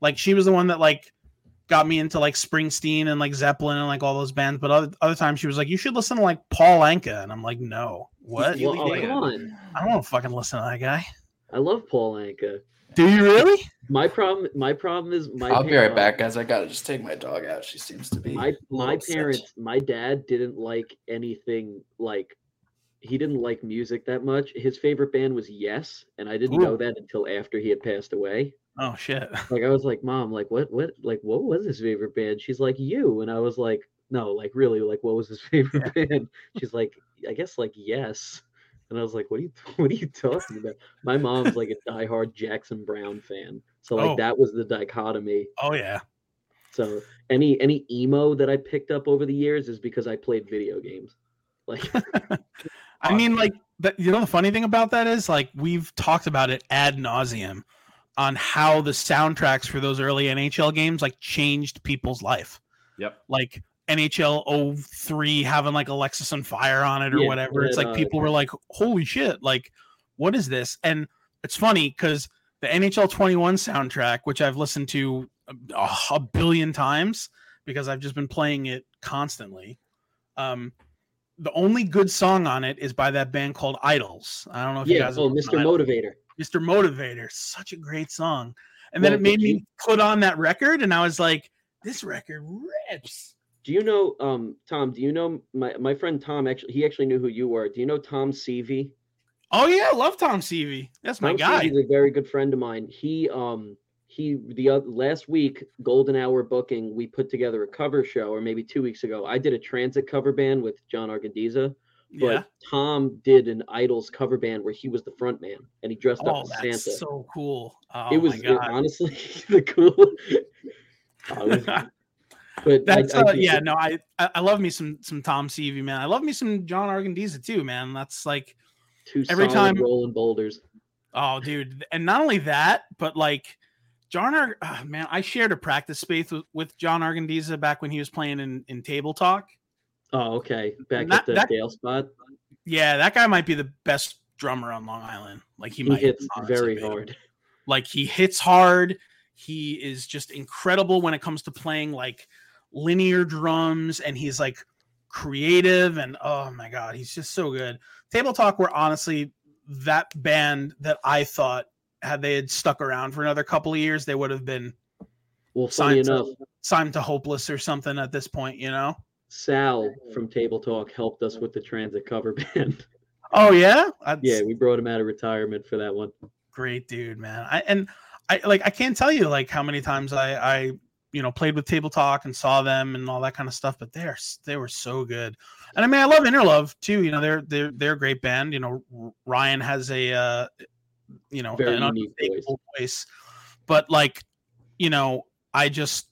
Like she was the one that like got me into like Springsteen and like Zeppelin and like all those bands, but other, other times she was like, "You should listen to like Paul Anka," and I'm like, "No, what?
Well, oh, come on.
I don't want to fucking listen to that guy."
I love Paul Anka.
Do you really?
My problem, my problem is my.
I'll be right back, guys. I gotta just take my dog out. She seems to be
My my
upset.
parents, my dad didn't like anything like. He didn't like music that much. His favorite band was Yes, and I didn't know that until after he had passed away.
Oh shit!
Like I was like, "Mom, like what, what, like what was his favorite band?" She's like, "You," and I was like, no, like really, like what was his favorite band? She's like, I guess like yes. And I was like, what are you what are you talking about? My mom's like a diehard Jackson Browne fan. So like
Oh.
that was the dichotomy.
Oh yeah.
So any any emo that I picked up over the years is because I played video games. Like
I mean, like, that, you know, the funny thing about that is, like, we've talked about it ad nauseum on how the soundtracks for those early NHL games like changed people's life.
Yep.
Like NHL 03 having like Alexisonfire on it or
Yeah,
whatever. It's like
uh,
people were like, "Holy shit! Like, what is this?" And it's funny because the NHL 21 soundtrack, which I've listened to a, a billion times because I've just been playing it constantly. Um, the only good song on it is by that band called IDLES. I don't know if you
yeah,
guys
oh Mr. Motivator.
Mr. Motivator, such a great song. And then
Well,
it made me
you-
put on that record, and I was like, "This record rips."
Do you know um Tom, do you know my, my friend Tom actually he actually knew who you were. Do you know Tom Seavey?
Oh yeah, I love Tom Seavey. That's my
Tom
guy.
He's a very good friend of mine. He um he the oth- last week golden hour booking we put together a cover show or maybe two weeks ago i did a transit cover band with john argandiza but
Yeah.
tom did an IDLES cover band where he was the front man and he dressed
Oh,
up as
that's
santa
so cool. Oh
it was it- honestly the cool it was- but
That's
I
uh,
do-
yeah, no, I I I love me some some Tom Seavey, man. I love me some John Argandiza too, man. That's like
two
every time-
rolling boulders
Oh, dude, and not only that, but like John, Ar- ah, man, I shared a practice space with, with John Argandiza back when he was playing in in Table Talk.
oh okay back
Not-
at the
that-
Dale spot
Yeah, that guy might be the best drummer on Long Island. Like he,
he
might
hits
honestly
very hard
Like he hits hard. He is just incredible when it comes to playing like linear drums, and he's like creative and oh my god, he's just so good. Table Talk were honestly that band that I thought had they had stuck around for another couple of years, they would have been
well
signed
enough
to, signed to hopeless or something at this point, you know?
sal from table talk helped us with the transit cover band
Oh yeah, That's
Yeah, we brought him out of retirement for that one.
great dude, man. I and I like I can't tell you like how many times I I you know played with Table Talk and saw them and all that kind of stuff, but they're they were so good. And I mean, I love Interlove too. You know, they're they're they're a great band. You know, Ryan has a uh, you know
Very
an unmistakable voice, but like you know, I just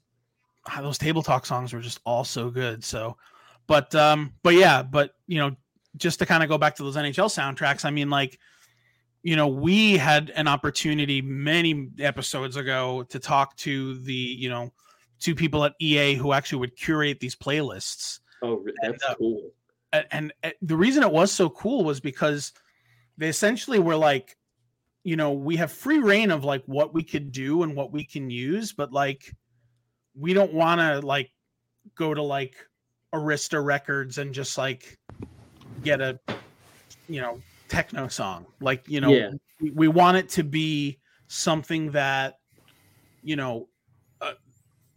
ah, those Table Talk songs were just all so good. So, but um, but yeah, but you know, just to kind of go back to those NHL soundtracks, I mean, like you know, we had an opportunity many episodes ago to talk to the, you know, two people at EA who actually would curate these playlists.
Oh, re-
And,
that's
uh,
cool.
And, and uh, the reason it was so cool was because they essentially were like, you know, we have free reign of like what we could do and what we can use, but like, we don't want to like go to like Arista Records and just like get a, you know, techno song. Like, you know,
Yeah.
we, we want it to be something that you know uh,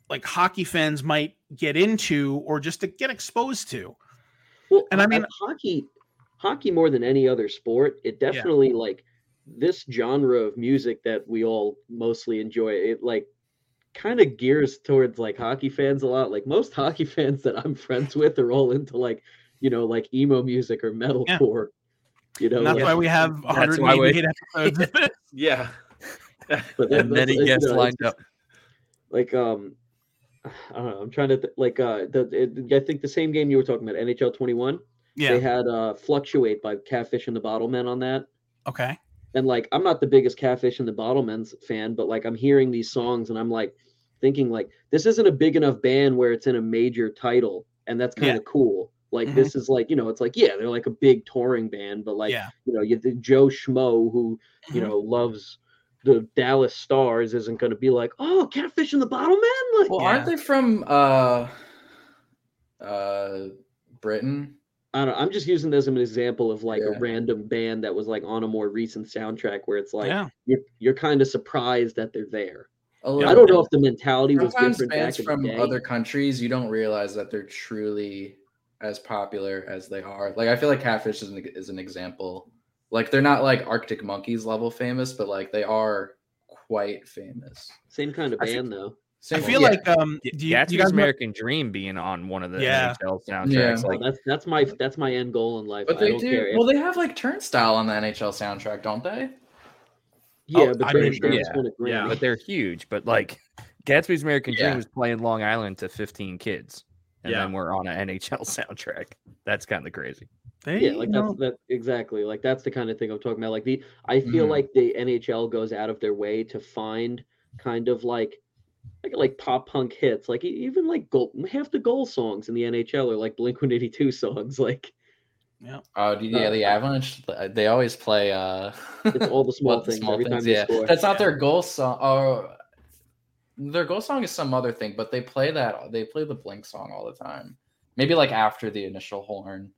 like hockey fans might get into or just to get exposed to
Well,
and I mean-
hockey, hockey more than any other sport, it definitely like this genre of music that we all mostly enjoy. It like kind of gears towards like hockey fans a lot. Like most hockey fans that I'm friends with are all into like you know like emo music or metalcore. You know,
and that's
like-
why we have
That's
188 episodes.
Yeah.
but that-
and many guests
you know,
lined up.
like um I don't know. I'm trying to th- like uh the it, I think the same game you were talking about NHL 21.
Yeah.
They had uh Fluctuate by Catfish and the Bottlemen on that.
okay
And like I'm not the biggest Catfish and the Bottlemen's fan, but like I'm hearing these songs and I'm like thinking like this isn't a big enough band where it's in a major title and that's kind of cool. Like
Mhm.
this is like, you know, it's like yeah, they're like a big touring band, but like
yeah
you know, you the Joe Schmo who, you
Mhm.
know, loves the Dallas Stars isn't going to be like, "Oh, Catfish in the Bottlemen?" Like
Well,
Yeah.
aren't they from uh uh Britain?
I don't I'm just using this as an example of like
Yeah.
a random band that was like on a more recent soundtrack where it's like
yeah
you're you're kind of surprised that they're there. I don't
bit.
know if the mentality was
Sometimes
different
bands
back
from
the day.
other countries, you don't realize that they're truly as popular as they are. Like I feel like Catfish is an, is an example. Like they're not like Arctic Monkeys level famous, but like they are quite famous.
Same kind of
I think-
band though.
I feel
Yeah.
like um, do you,
Gatsby's
do you guys know-
American Dream being on one of the
Yeah.
NHL soundtracks.
Yeah.
Like,
that's that's my that's my end goal in life.
But
I
they
don't
do.
care.
Well, they have like Turnstile on the NHL soundtrack, don't they?
yeah,
oh,
but
I
they
mean,
they just
yeah.
won a Grammy.
Yeah.
but they're huge. But like Gatsby's American
Yeah.
Dream was playing Long Island to 15 kids, and
Yeah.
then we're on an NHL soundtrack. That's kind of crazy.
There
yeah like
go.
that's that exactly like that's the kind of thing i'm talking about like the i feel
Mhm.
like the nhl goes out of their way to find kind of like like like pop punk hits like even like goal half the goal songs in the nhl are like blink 182 songs like yeah.
Oh, d- yeah,
Uh,
the Avalanche. They always play. uh
it's all the small
what the
things every time they
yeah,
score
that's not their goal song. Oh, their goal song is some other thing, but they play that. They play the Blink song all the time. Maybe like after the initial horn.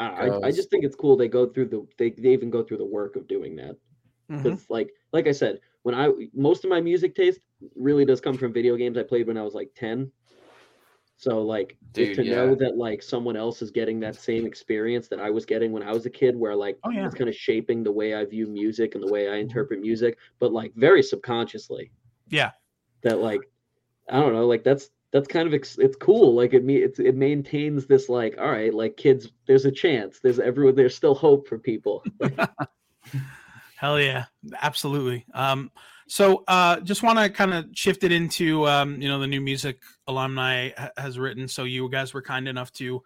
I, I- I just think it's cool they go through the they, they even go through the work of doing that
Mhm.
like like i said when i most of my music taste really does come from video games i played when i was like 10 so like
Dude,
to
yeah.
know that like someone else is getting that same experience that i was getting when i was a kid where like
Oh, yeah.
it's kind of shaping the way i view music and the way i interpret music but like very subconsciously
Yeah.
that like i don't know like that's that's kind of ex- it's cool like it me it's it maintains this like all right like kids there's a chance there's everyone there's still hope for people
Hell yeah, absolutely. Um, so uh, just want to kind of shift it into um, you know the new music alumni ha- has written. So you guys were kind enough to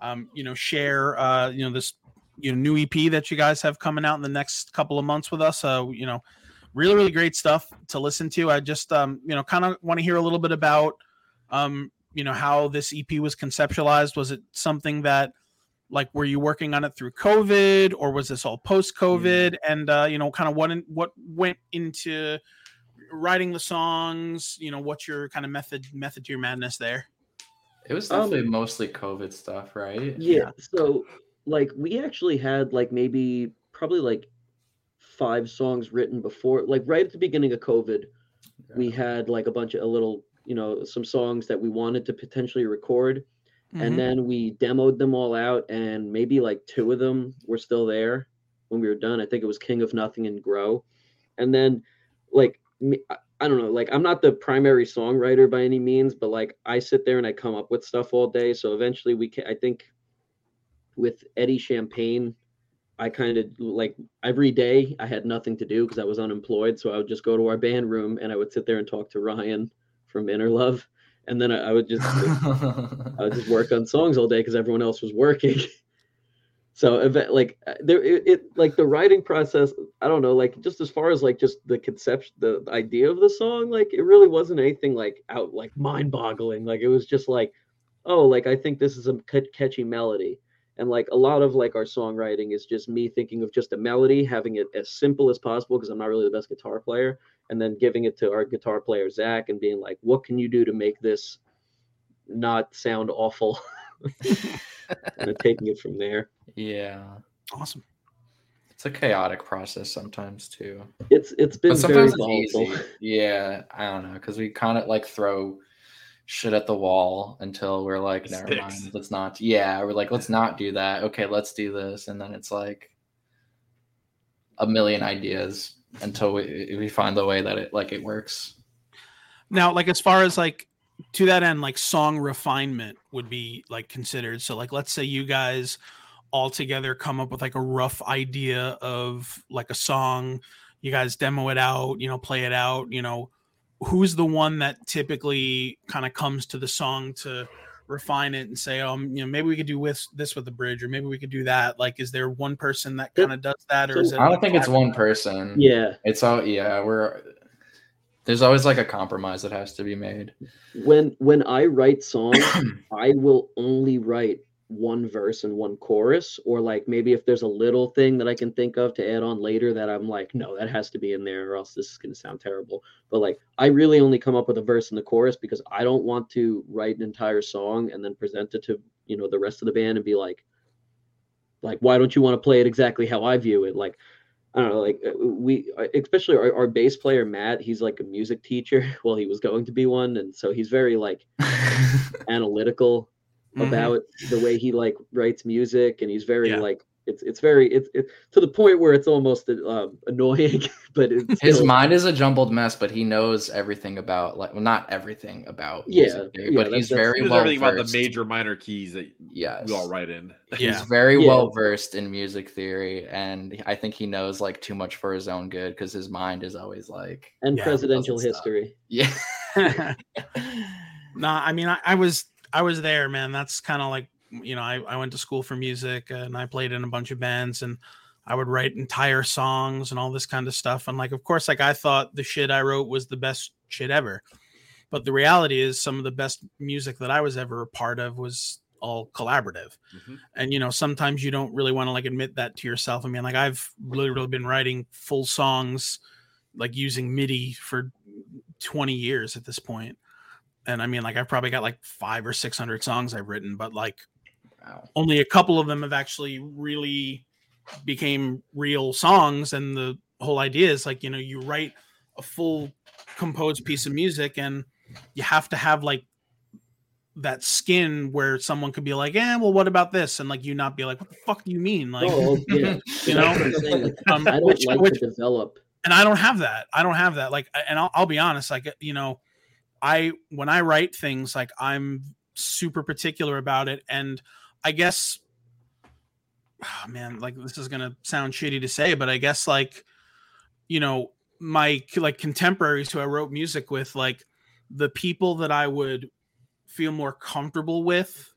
um, you know share uh, you know this you know new EP that you guys have coming out in the next couple of months with us. So you know, really really great stuff to listen to. I just um, you know kind of want to hear a little bit about um, you know how this EP was conceptualized. Was it something that like were you working on it through covid or was this all post covid and uh you know kind of what in, what went into writing the songs you know what's your kind of method method to your madness there
It was
Um,
mostly COVID stuff, right?
Yeah. So like we actually had like maybe probably like five songs written before like right at the beginning of COVID, we had like a bunch of a little, you know, some songs that we wanted to potentially record.
Mhm.
And then we demoed them all out and maybe like two of them were still there when we were done. I think it was King of Nothing and Grow. And then like me, I- I don't know, like I'm not the primary songwriter by any means, but like I sit there and I come up with stuff all day. So eventually we can I think with Eddie Champagne, I kind of like every day I had nothing to do because I was unemployed. So I would just go to our band room and I would sit there and talk to Ryan from Inner Love. And then I, I would just I would just work on songs all day because everyone else was working. so eve- like uh, there it, it like the writing process i don't know like just as far as like just the conception the idea of the song like it really wasn't anything like out like mind boggling like it was just like oh like i think this is a ca- catchy melody and like a lot of like our songwriting is just me thinking of just a melody having it as simple as possible because i'm not really the best guitar player and then giving it to our guitar player zach and being like what can you do to make this not sound awful and then taking it from there
yeah.
awesome
It's a chaotic process sometimes too.
it's it's been
But
very
sometimes it's
volatile
easy. Yeah, I don't know because we kind of like throw shit at the wall until we're like, never
sticks.
mind, let's not. Yeah, we're like, let's not do that. Okay, let's do this, and then it's like a million ideas until we we find the way that it like it works.
now like as far as like to that end like song refinement would be like considered. So like let's say you guys all together come up with like a rough idea of like a song. You guys demo it out you know play it out you know. Who's the one that typically kind of comes to the song to refine it and say um you know maybe we could do with this with the bridge or maybe we could do that like is there one person that kind of does that or is it
I don't
like
think it's one person.
yeah
It's all yeah. We're there's always like a compromise that has to be made.
when when i write songs i will only write one verse and one chorus or like maybe if there's a little thing that i can think of to add on later that i'm like no that has to be in there or else this is going to sound terrible but like i really only come up with a verse and the chorus because i don't want to write an entire song and then present it to you know the rest of the band and be like like why don't you want to play it exactly how i view it like I don't know, like uh, we, uh, especially our, our bass player Matt. He's like a music teacher. Well, he was going to be one, and so he's very like analytical
Mhm.
about the way he like writes music, and he's very
Yeah.
like it's it's very it's it, to the point where it's almost um, annoying but it's
His
still-
mind is a jumbled mess, but he knows everything about like well, not everything about
Yeah,
music
yeah,
but
that's-
he's
that's-
very
He
well
everything about the major minor keys that
Yes,
you all write in.
He's very
Yeah.
well versed in music theory, and I think he knows like too much for his own good because his mind is always like,
and
Yeah,
presidential
doesn't stop.
history
yeah.
Nah, I mean, I, I was I was there, man. That's kind of like you know, I, I went to school for music and I played in a bunch of bands and I would write entire songs and all this kind of stuff. And like, of course, like I thought the shit I wrote was the best shit ever, but the reality is some of the best music that I was ever a part of was all collaborative.
Mhm.
And you know, sometimes you don't really want to like admit that to yourself. I mean, like I've literally been writing full songs, like using MIDI for 20 years at this point and I mean, like I've probably got like five or six hundred songs I've written, but like
Wow.
only a couple of them have actually really became real songs. And the whole idea is like, you know, you write a full composed piece of music and you have to have like that skin where someone could be like, yeah, well, what about this? And like you not be like, what the fuck do you mean? Like,
oh yeah
you know,
what I'm saying, like,
um,
i don't
which-
like
which-
to develop
and I don't have that. I don't have that. Like, and I'll, I'll be honest. Like, you know, I when I write things, like I'm super particular about it, and I guess, oh, man, like this is gonna sound shitty to say, but I guess like, you know, my like contemporaries who I wrote music with, like the people that I would feel more comfortable with,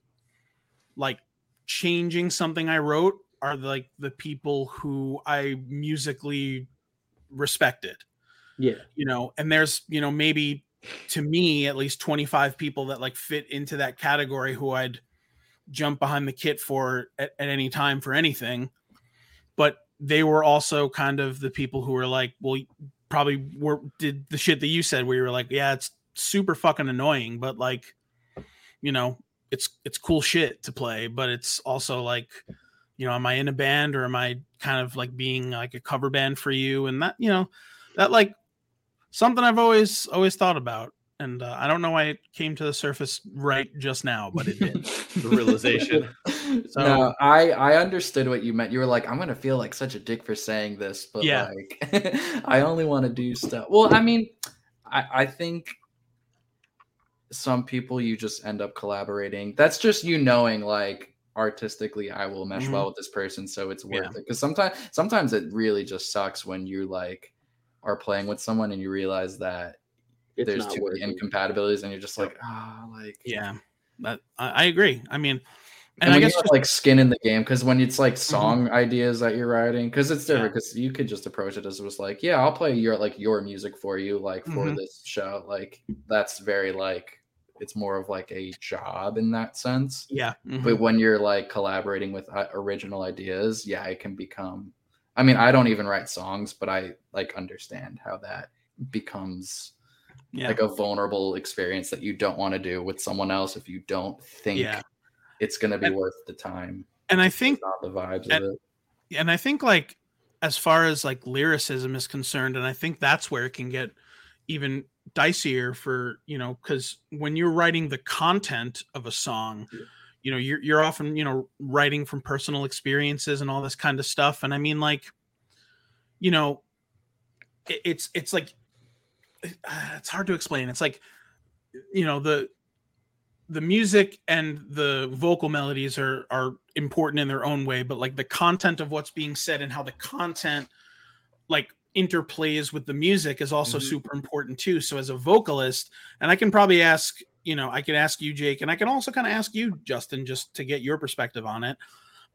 like changing something I wrote, are like the people who I musically respected.
Yeah.
You know and there's you know maybe to me at least 25 people that like fit into that category who i'd jump behind the kit for at, at any time for anything. But they were also kind of the people who were like well probably were did the shit that you said where you were like yeah it's super fucking annoying but like you know it's it's cool shit to play but it's also like you know am i in a band or am i kind of like being like a cover band for you and that you know that like something i've always always thought about and uh, i don't know why it came to the surface right just now but it did
The realization.
So-
no, I I understood what you meant. You were like, I'm gonna feel like such a dick for saying this, but
Yeah.
like, I only want to do stuff. Well, I mean, I I think some people you just end up collaborating. That's just you knowing like artistically I will mesh well with this person, so it's worth
Yeah.
it. Because sometimes sometimes it really just sucks when you like are playing with someone and you realize that
it's
there's two
working
incompatibilities and you're just like, ah, like
yeah that I, I agree i mean
and,
and, i guess
you have
just, Mm-hmm.
like skin in the game, because when it's like song ideas that you're writing, because it's different. Because you could just approach it as it was like, yeah, I'll play your like your music for you, like for
Mhm.
this show. Like that's very like it's more of like a job in that sense.
yeah mhm.
But when you're like collaborating with uh, original ideas, yeah, it can become. I mean, I don't even write songs, but I like understand how that becomes
yeah.
like a vulnerable experience that you don't want to do with someone else if you don't think
Yeah.
it's going to be
And-
worth the time.
and i think
not the vibes
and-
of it.
and I think like as far as like lyricism is concerned, and I think that's where it can get even dicier for you know because when you're writing the content of a song, you know you're you're often you know writing from personal experiences and all this kind of stuff, and I mean like, you know, it, it's it's like uh, it's hard to explain. It's like you know the the music and the vocal melodies are are important in their own way but like the content of what's being said and how the content like interplays with the music is also
Mhm.
super important too so as a vocalist and i can probably ask you know i can ask you jake and i can also kind of ask you justin just to get your perspective on it.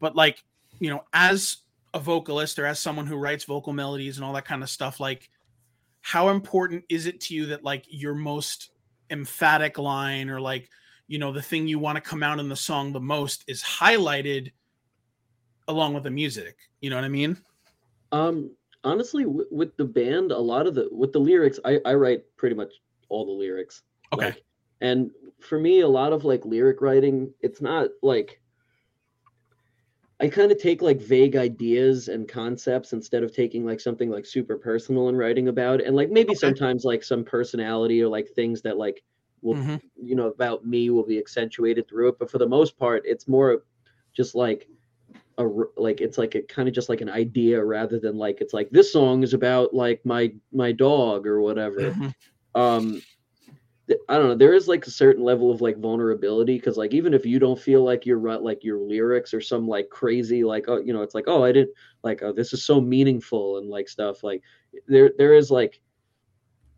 But like you know as a vocalist or as someone who writes vocal melodies and all that kind of stuff like how important is it to you that like your most emphatic line or like you know the thing you want to come out in the song the most is highlighted along with the music? You know what i mean?
Um, honestly, w- with the band, a lot of the with the lyrics, I I write pretty much all the lyrics.
okay.
Like, and for me, a lot of like lyric writing, it's not like I kind of take like vague ideas and concepts instead of taking like something like super personal and writing about, it. and like maybe
Okay.
sometimes like some personality or like things that like will
Mhm.
you know about me will be accentuated through it but for the most part it's more just like a, like it's like a kind of just like an idea rather than like it's like this song is about like my my dog or whatever.
Mhm.
um i don't know there is like a certain level of like vulnerability because like even if you don't feel like your like your lyrics or some like crazy like oh you know it's like oh i didn't like oh this is so meaningful and like stuff like there there is like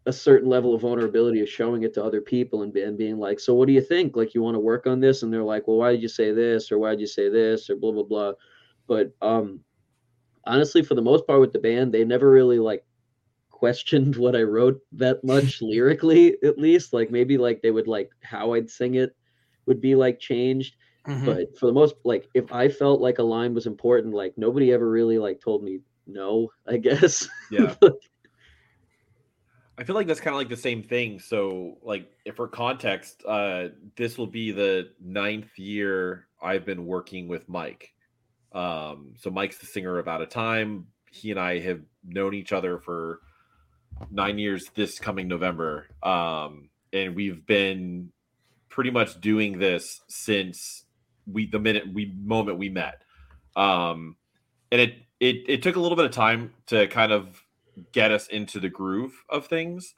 a certain level of vulnerability of showing it to other people and, and being like so what do you think? Like you want to work on this? And they're like well why did you say this? Or why did you say this? Or blah blah blah. But um honestly for the most part with the band they never really like questioned what I wrote that much lyrically, at least. Like maybe like they would like how I'd sing it would be like changed.
Mhm.
But for the most like if I felt like a line was important, like nobody ever really like told me no, I guess.
Yeah. I feel like that's kind of like the same thing. So, like, if for context, uh, this will be the ninth year I've been working with Mike. Um, so Mike's the singer of Out of Time. He and I have known each other for nine years this coming November. Um, and we've been pretty much doing this since we the minute we moment we met. Um, and it it it took a little bit of time to kind of get us into the groove of things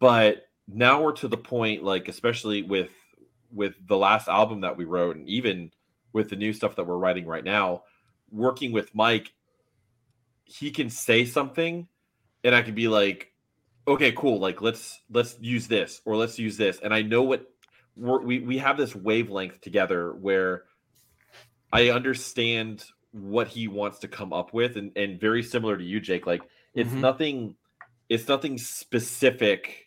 but now we're to the point like especially with with the last album that we wrote and even with the new stuff that we're writing right now working with mike he can say something and i can be like okay cool like let's let's use this or let's use this and i know what we're, we we have this wavelength together where i understand what he wants to come up with and and very similar to you jake like it's
Mhm.
nothing it's nothing specific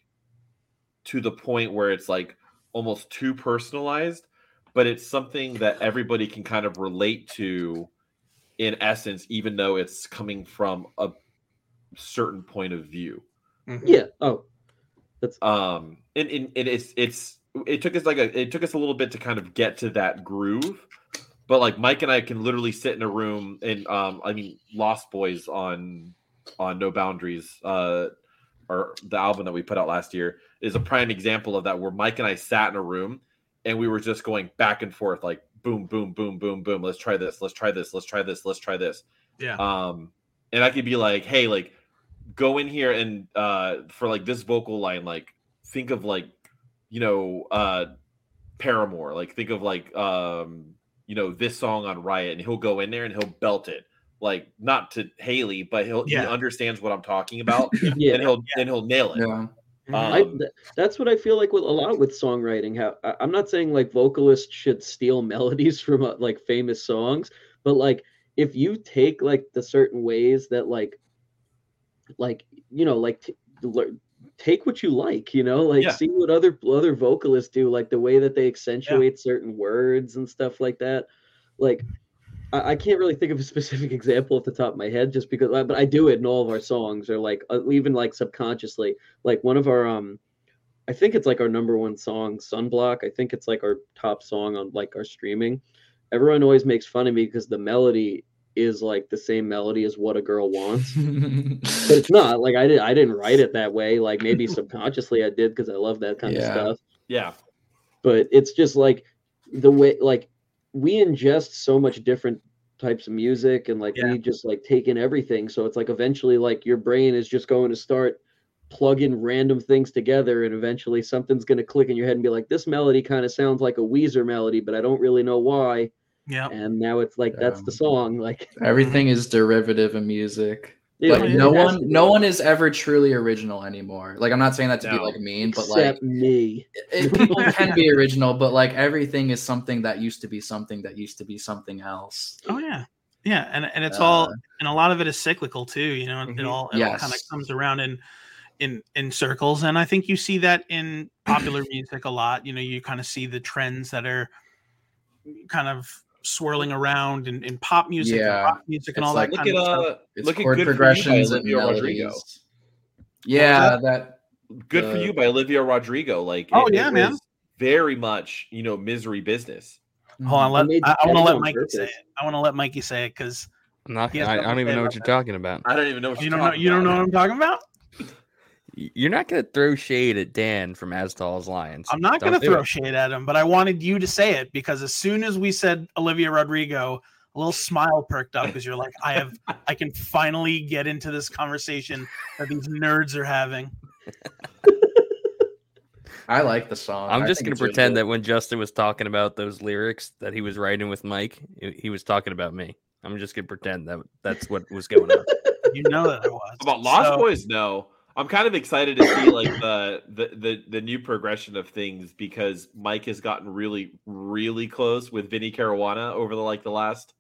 to the point where it's like almost too personalized but it's something that everybody can kind of relate to in essence even though it's coming from a certain point of view
Mhm.
yeah. Oh. That's
um and, and, and it's it's it took us like a it took us a little bit to kind of get to that groove but like mike and i can literally sit in a room and um i mean lost boys on on no boundaries uh or the album that we put out last year is a prime example of that where mike and i sat in a room and we were just going back and forth like boom boom boom boom boom let's try this let's try this let's try this let's try this
Yeah.
um and i could be like hey like go in here and uh for like this vocal line like think of like you know uh paramore like think of like um you know this song on riot and he'll go in there and he'll belt it like not to hayley but he'll he understands what i'm talking about
yeah.
and he'll and he'll nail it
Yeah.
Mhm.
I,
Um,
that's what I feel like with a lot with songwriting. How I, I'm not saying like vocalists should steal melodies from uh, like famous songs, but like if you take like the certain ways that like, like you know, like t- take what you like, you know, like
Yeah.
see what other other vocalists do, like the way that they accentuate certain words and stuff like that. Like I, I can't really think of a specific example off the top of my head, just because, but I do it in all of our songs, or like uh, even like subconsciously like one of our um i think it's like our number one song sunblock i think it's like our top song on like our streaming everyone always makes fun of me because the melody is like the same melody as what a girl wants. But it's not like i didn't i didn't write it that way like maybe subconsciously i did because i love that kind
Yeah.
of stuff.
Yeah.
But it's just like the way like we ingest so much different types of music and like
Yeah.
we just like take in everything. So it's like eventually like your brain is just going to start plugging random things together and eventually something's going to click in your head and be like this melody kind of sounds like a Weezer melody but I don't really know why
yeah.
and now it's like that's the song like
Everything is derivative of music.
yeah,
Like no one,
to
no one is ever truly original anymore. Like I'm not saying that to be like mean, but like
me
it, people can be original, but like everything is something that used to be something that used to be something else.
Oh yeah, yeah, and and it's all
Uh,
and a lot of it is cyclical too. You know, it
Mhm.
all it all kind of comes around in in in circles, and I think you see that in popular music a lot. You know, you kind of see the trends that are kind of swirling around in, in pop music, and
Yeah.
rock music, and
It's
all
like-
that
look
kind
at
of stuff.
uh
It's
look at
chord
good for you by
progressions and
olivia rodrigo.
Yeah, that
good for you by olivia rodrigo like
Oh,
it-
yeah,
it
man.
very much you know misery business
Hold on, let, I, I want to let
on
Mikey say it. I want to let Mikey say it because
I'm not. I, I don't even know what you're
that.
talking about.
i don't even know what
you
you're
don't know you don't know what I'm talking about.
Y- You're not gonna throw shade at Dan from As Tall as Lions.
I'm not going to throw
it.
shade at him, but I wanted you to say it because as soon as we said Olivia Rodrigo, a little smile perked up because you're like, I have, I can finally get into this conversation that these nerds are having.
I like the song.
I'm just gonna
it's really
pretend that when Justin was talking about those lyrics that he was writing with Mike, he he was talking about me. I'm just gonna pretend that that's what was going on.
You know that I was
About Lost
So-
Boys, no. I'm kind of excited to see like the, the the the new progression of things because Mike has gotten really really close with Vinny Caruana over the like the last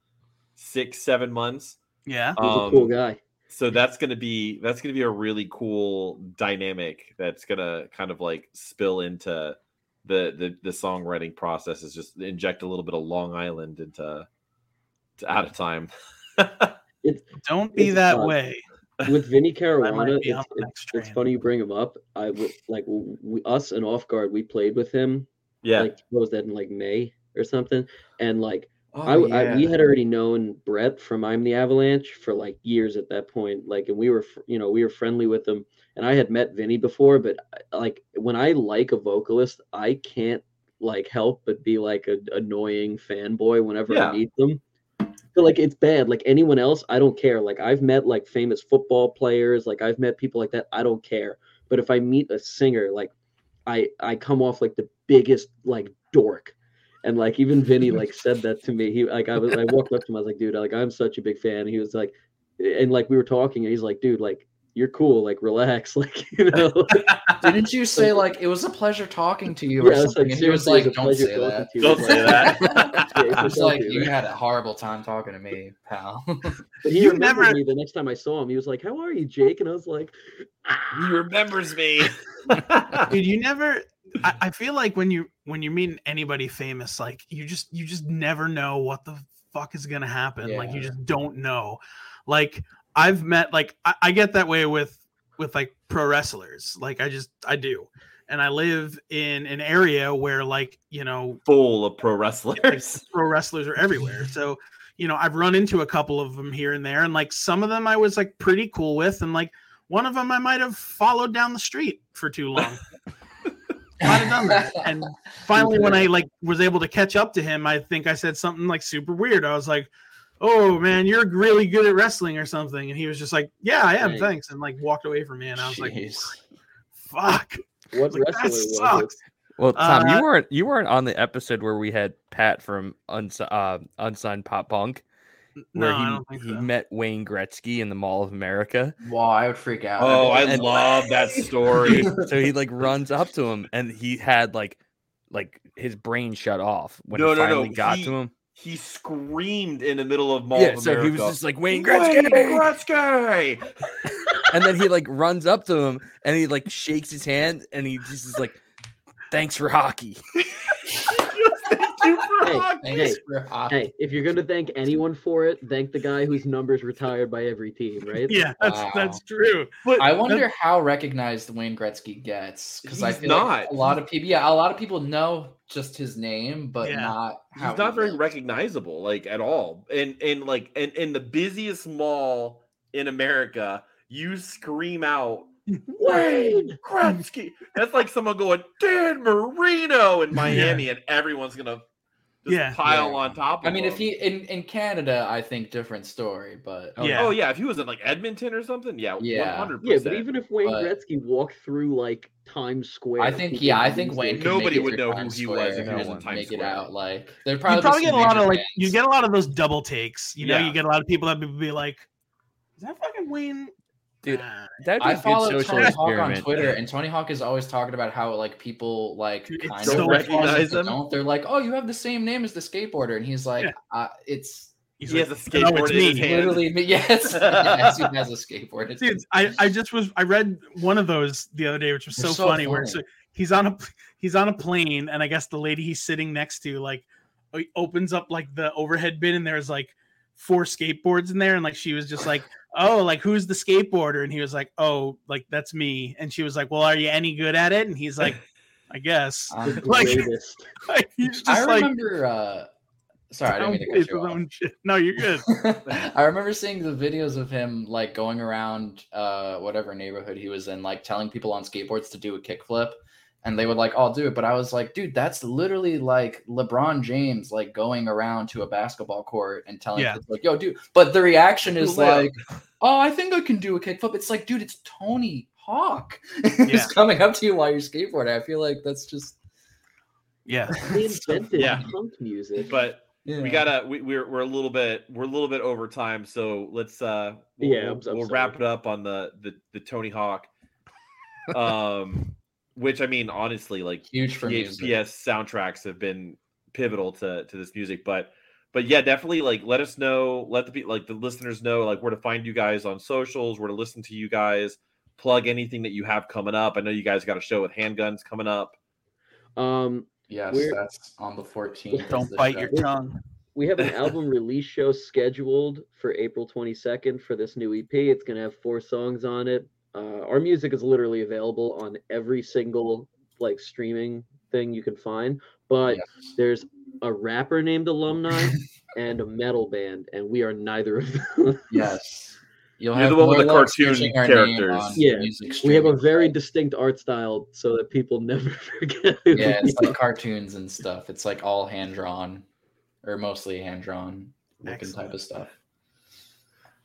six seven months.
Yeah,
He's
Um,
a cool guy.
So that's gonna be that's gonna be a really cool dynamic that's gonna kind of like spill into the the the songwriting process. Is just inject a little bit of Long Island into to out of time.
don't be that
uh,
way.
With Vinny Caruana, it's, it's, it's funny you bring him up. I like we, us and Off Guard. We played with him.
yeah,
Like what was that in like May or something? And like
Oh,
I, I we had already known Brett from I'm the Avalanche for like years at that point. Like, and we were, you know, we were friendly with him. And I had met Vinny before, but uh, like when I like a vocalist, I can't like help but be like a annoying fanboy whenever
Yeah.
I meet them. So like it's bad. Like anyone else, I don't care. Like I've met like famous football players, like I've met people like that. I don't care. But if I meet a singer, like I I come off like the biggest like dork. And like even Vinny like said that to me. He like I was I walked up to him, I was like, dude, like I'm such a big fan. He was like and like we were talking and he's like, dude, like you're cool, like relax, like you know.
Didn't you say like it was a pleasure talking to you or
Yeah, it's
something?
like
and he was like,
it's
"Don't say that."
Don't say that.
Yeah,
I was like, "You had a horrible time talking to me, pal."
But he
You've
remembered
never-
me the next time I saw him. He was like, "How are you, Jake?" And I was like,
he remembers me.
dude you never I, I feel like when you when you're meeting anybody famous like you just you just never know what the fuck is gonna happen like you just don't know like i've met like I, I get that way with with like pro wrestlers like i just i do and i live in an area where like you know
Full of pro wrestlers.
pro wrestlers are everywhere. So, you know, I've run into a couple of them here and there, and like some of them I was like pretty cool with, and like one of them I might have followed down the street for too long. might have done that. And finally, when I like was able to catch up to him, I think I said something like super weird. I was like, "Oh man, you're really good at wrestling or something," and he was just like, "Yeah, I am,
Dang.
thanks," and like walked away from me, and I was like,
Jeez.
"Fuck."
"What
Like, that
wrestler was
sucks.
it?"
Well, Tom,
Uh,
you weren't you weren't on the episode where we had Pat from Uns- uh, Unsigned Pop Punk, where
No, I don't
he
think
he
so.
met Wayne Gretzky in the Mall of America.
Wow, I would freak out.
Oh, I
I'd be
love that story.
so he like runs up to him, and he had like like his brain shut off when
No,
he
no, no,
finally got
he-
to him.
He screamed in the middle of Mall
Yeah,
of
so he was just like Wayne
Wayne
Gretzky,
Gretzky!
and then he like runs up to him and he like shakes his hand and he just is like, "Thanks for hockey."
Thank you for
Hey,
hockey.
Hey,
for hockey.
Hey, if you're gonna thank anyone for it, thank the guy whose number's retired by every team, right?
Yeah, that's
Wow.
that's true.
But
I wonder how recognized Wayne Gretzky gets because I
He's
feel like a lot of people. Yeah, a lot of people know just his name, but
Yeah.
not how
he's not
he
very
looks.
recognizable, like at all. And and like and in the busiest mall in America, you scream out Wayne Gretzky. That's like someone going Dan Marino in Miami, and everyone's gonna just
Yeah.
pile
Yeah.
on top. Of
I mean, if
him.
he in in Canada, I think different story, but oh,
Yeah.
oh yeah, if he was in like Edmonton or something, yeah,
Yeah.
one hundred
Yeah, but even if Wayne
But-
Gretzky walked through like Times Square,
I think yeah, I think Wayne
Nobody would
through
know who
Times
he was if
Square
he
and
was in Times
make it
Square.
out. Like there'd
you
probably,
probably get a lot of
major
like you get a lot of those double takes. You know,
Yeah.
you get a lot of people that would be like, "Is that fucking Wayne?"
Dude,
Nah.
That'd be
I
a good
follow
social
Tony Hawk on
experiment.
Twitter, and Tony Hawk is always talking about how like people like
Dude, it's
kind
so
of
recognize
but
him.
Don't they're like, oh, you have the same name as the skateboarder, and he's like,
Yeah.
uh, it's
He's
he
like,
has a skateboard
it's
in his
me."
hand.
literally me. Yes, yes, he has a skateboard. It's
Dude, I, I just was I read one of those the other day, which was
They're
so,
so
funny. Where
funny.
so he's on a he's on a plane, and I guess the lady he's sitting next to like o- opens up like the overhead bin, and there's like four skateboards in there, and like she was just like, "Oh, like who's the skateboarder?" And he was like, "Oh, like that's me." And she was like, "Well, are you any good at it?" And he's like, "I guess."
the
Like-
greatest.
Like, he's just
I
like.
remember. uh Sorry, I didn't mean to
downplays
cut you off.
shit. No, you're good.
I remember seeing the videos of him like going around uh whatever neighborhood he was in, like telling people on skateboards to do a kickflip. And they would like all do it. But I was like, dude, that's literally like LeBron James like going around to a basketball court and telling
Yeah.
kids like, yo, dude. But the reaction is
Layup.
like, oh, I think I can do a kickflip. It's like, dude, it's Tony Hawk.
Yeah.
He's coming up to you while you're skateboarding. I feel like that's just
Yeah.
They invented
Yeah.
punk music.
But
yeah.
we gotta we, we're we're a little bit we're a little bit over time, so let's uh we'll,
Yeah,
we'll,
I'm- I'm
we'll wrap it up on the the the Tony Hawk. Um, which I mean, honestly, like
huge for
the
music.
HPS soundtracks have been pivotal to to this music, but but yeah, definitely like let us know, let the like the listeners know like where to find you guys on socials, where to listen to you guys, plug anything that you have coming up. I know you guys got a show with handguns coming up.
um,
Yes,
We're-
that's on the 14th.
Don't bite
show.
your tongue.
we have an album release show scheduled for April 22nd for this new EP. It's gonna have four songs on it. Uh, our music is literally available on every single like streaming thing you can find, but
Yes.
there's a rapper named Alumni and a metal band, and we are neither of them.
Yes. You'll
You're the one with the cartoon
searching our name
characters.
Yeah,
music
we have a very
sites.
distinct art style so that people never forget.
yeah, it's like cartoons and stuff. It's like all hand drawn, or mostly hand drawn looking type of stuff.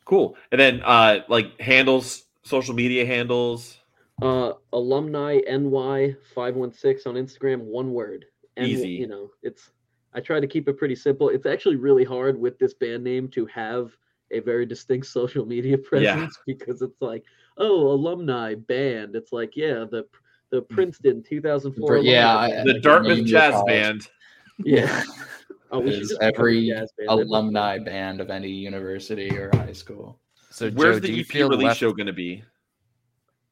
Cool. And then uh like handles, social media handles.
Uh, alumni NY five one six on Instagram, one word. And
Easy.
You know, it's I try to keep it pretty simple. It's actually really hard with this band name to have a very distinct social media presence because it's like, oh, alumni band. It's like, yeah, the the Princeton 2004.
For- yeah,
band.
The Dartmouth Jazz
your
Band.
yeah. Oh,
Is
just become a
every
jazz band.
Alumni band of any university or high school.
So
Where's
Joe, do
the
you
EP
feel
release
left?
show gonna be?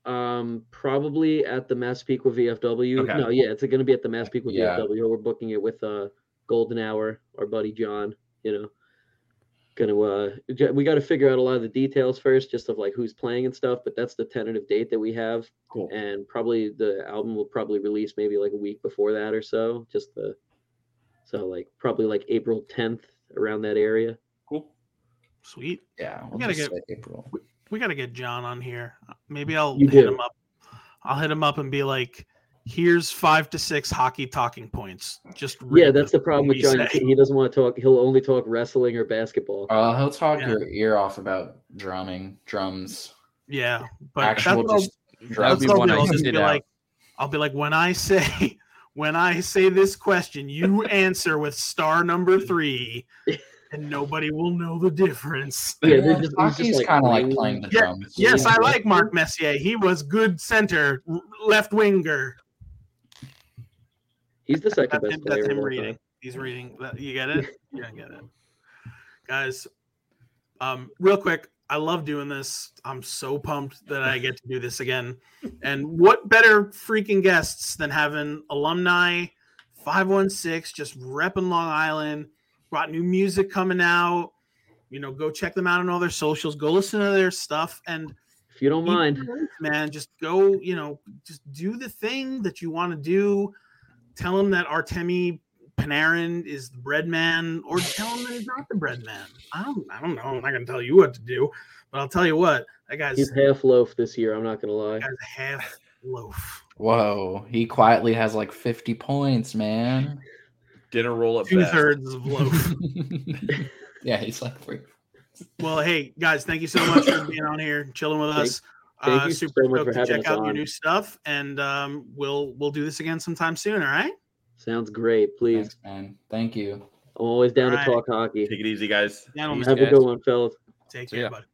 Um, probably at the Massapequa VFW.
Okay.
No, yeah, it's going to be at the Massapequa
Yeah.
VFW. We're booking it with uh Golden Hour, our buddy John. You know, gonna uh, we got to figure out a lot of the details first, just of like who's playing and stuff. But that's the tentative date that we have,
Cool.
and probably the album will probably release maybe like a week before that or so. Just the so like probably like April 10th around that area.
Cool.
Sweet.
Yeah, we'll
gotta get-
April.
We got to get John on here. Maybe I'll
You
hit
do.
him up. I'll hit him up and be like, "Here's five to six hockey talking points." Just
Yeah, that's the problem with John.
say.
He doesn't want to talk. He'll only talk wrestling or basketball.
Uh, he'll talk
Yeah.
your ear off about drumming, drums,
Yeah, but
actual
that's what I'll-
drums.
be
that's what I'll
one
do.
I
I'll just be
out.
like, I'll be like, when I say, when I say this question, you answer with star number three, and nobody will know the difference.
Yeah, they're just- he's just,
Hockey's
like,
kind of like
playing-
playing the
Yeah,
drums.
Yes,
Yeah.
I like Mark Messier. He was good center, left winger.
He's the second
That's
best
him,
player.
that's him reading.
time.
He's reading. You get it? Yeah, I get it. Guys, um, real quick, I love doing this. I'm so pumped that I get to do this again. And what better freaking guests than having alumni 516 just repping Long Island, brought new music coming out. You know, go check them out on all their socials, go listen to their stuff. And
If you don't mind,
it man. Just go, you know, just do the thing that you want to do. Tell them that Artemi Panarin is the bread man, or tell him that he's not the bread man. I don't, I don't know. I'm not gonna tell you what to do, but I'll tell you what. That guy's,
he's half loaf this year. I'm not gonna lie.
that guy's half loaf.
Whoa, he quietly has like 50 points, man.
Dinner roll up.
Two
best.
thirds of loaf.
yeah, he's like three.
well, hey guys, thank you so much for being on here, chilling with us.
thank
uh,
you
super
so much
stoked
for
to
having
check
us
out your new stuff, and um, we'll we'll do this again sometime soon. All right.
Sounds great. Please,
Thanks, man. Thank you.
I'm always down
Alright.
to talk hockey.
Take it easy, guys.
Gentlemen,
Have a good one, fellas.
take
See
care,
ya.
buddy.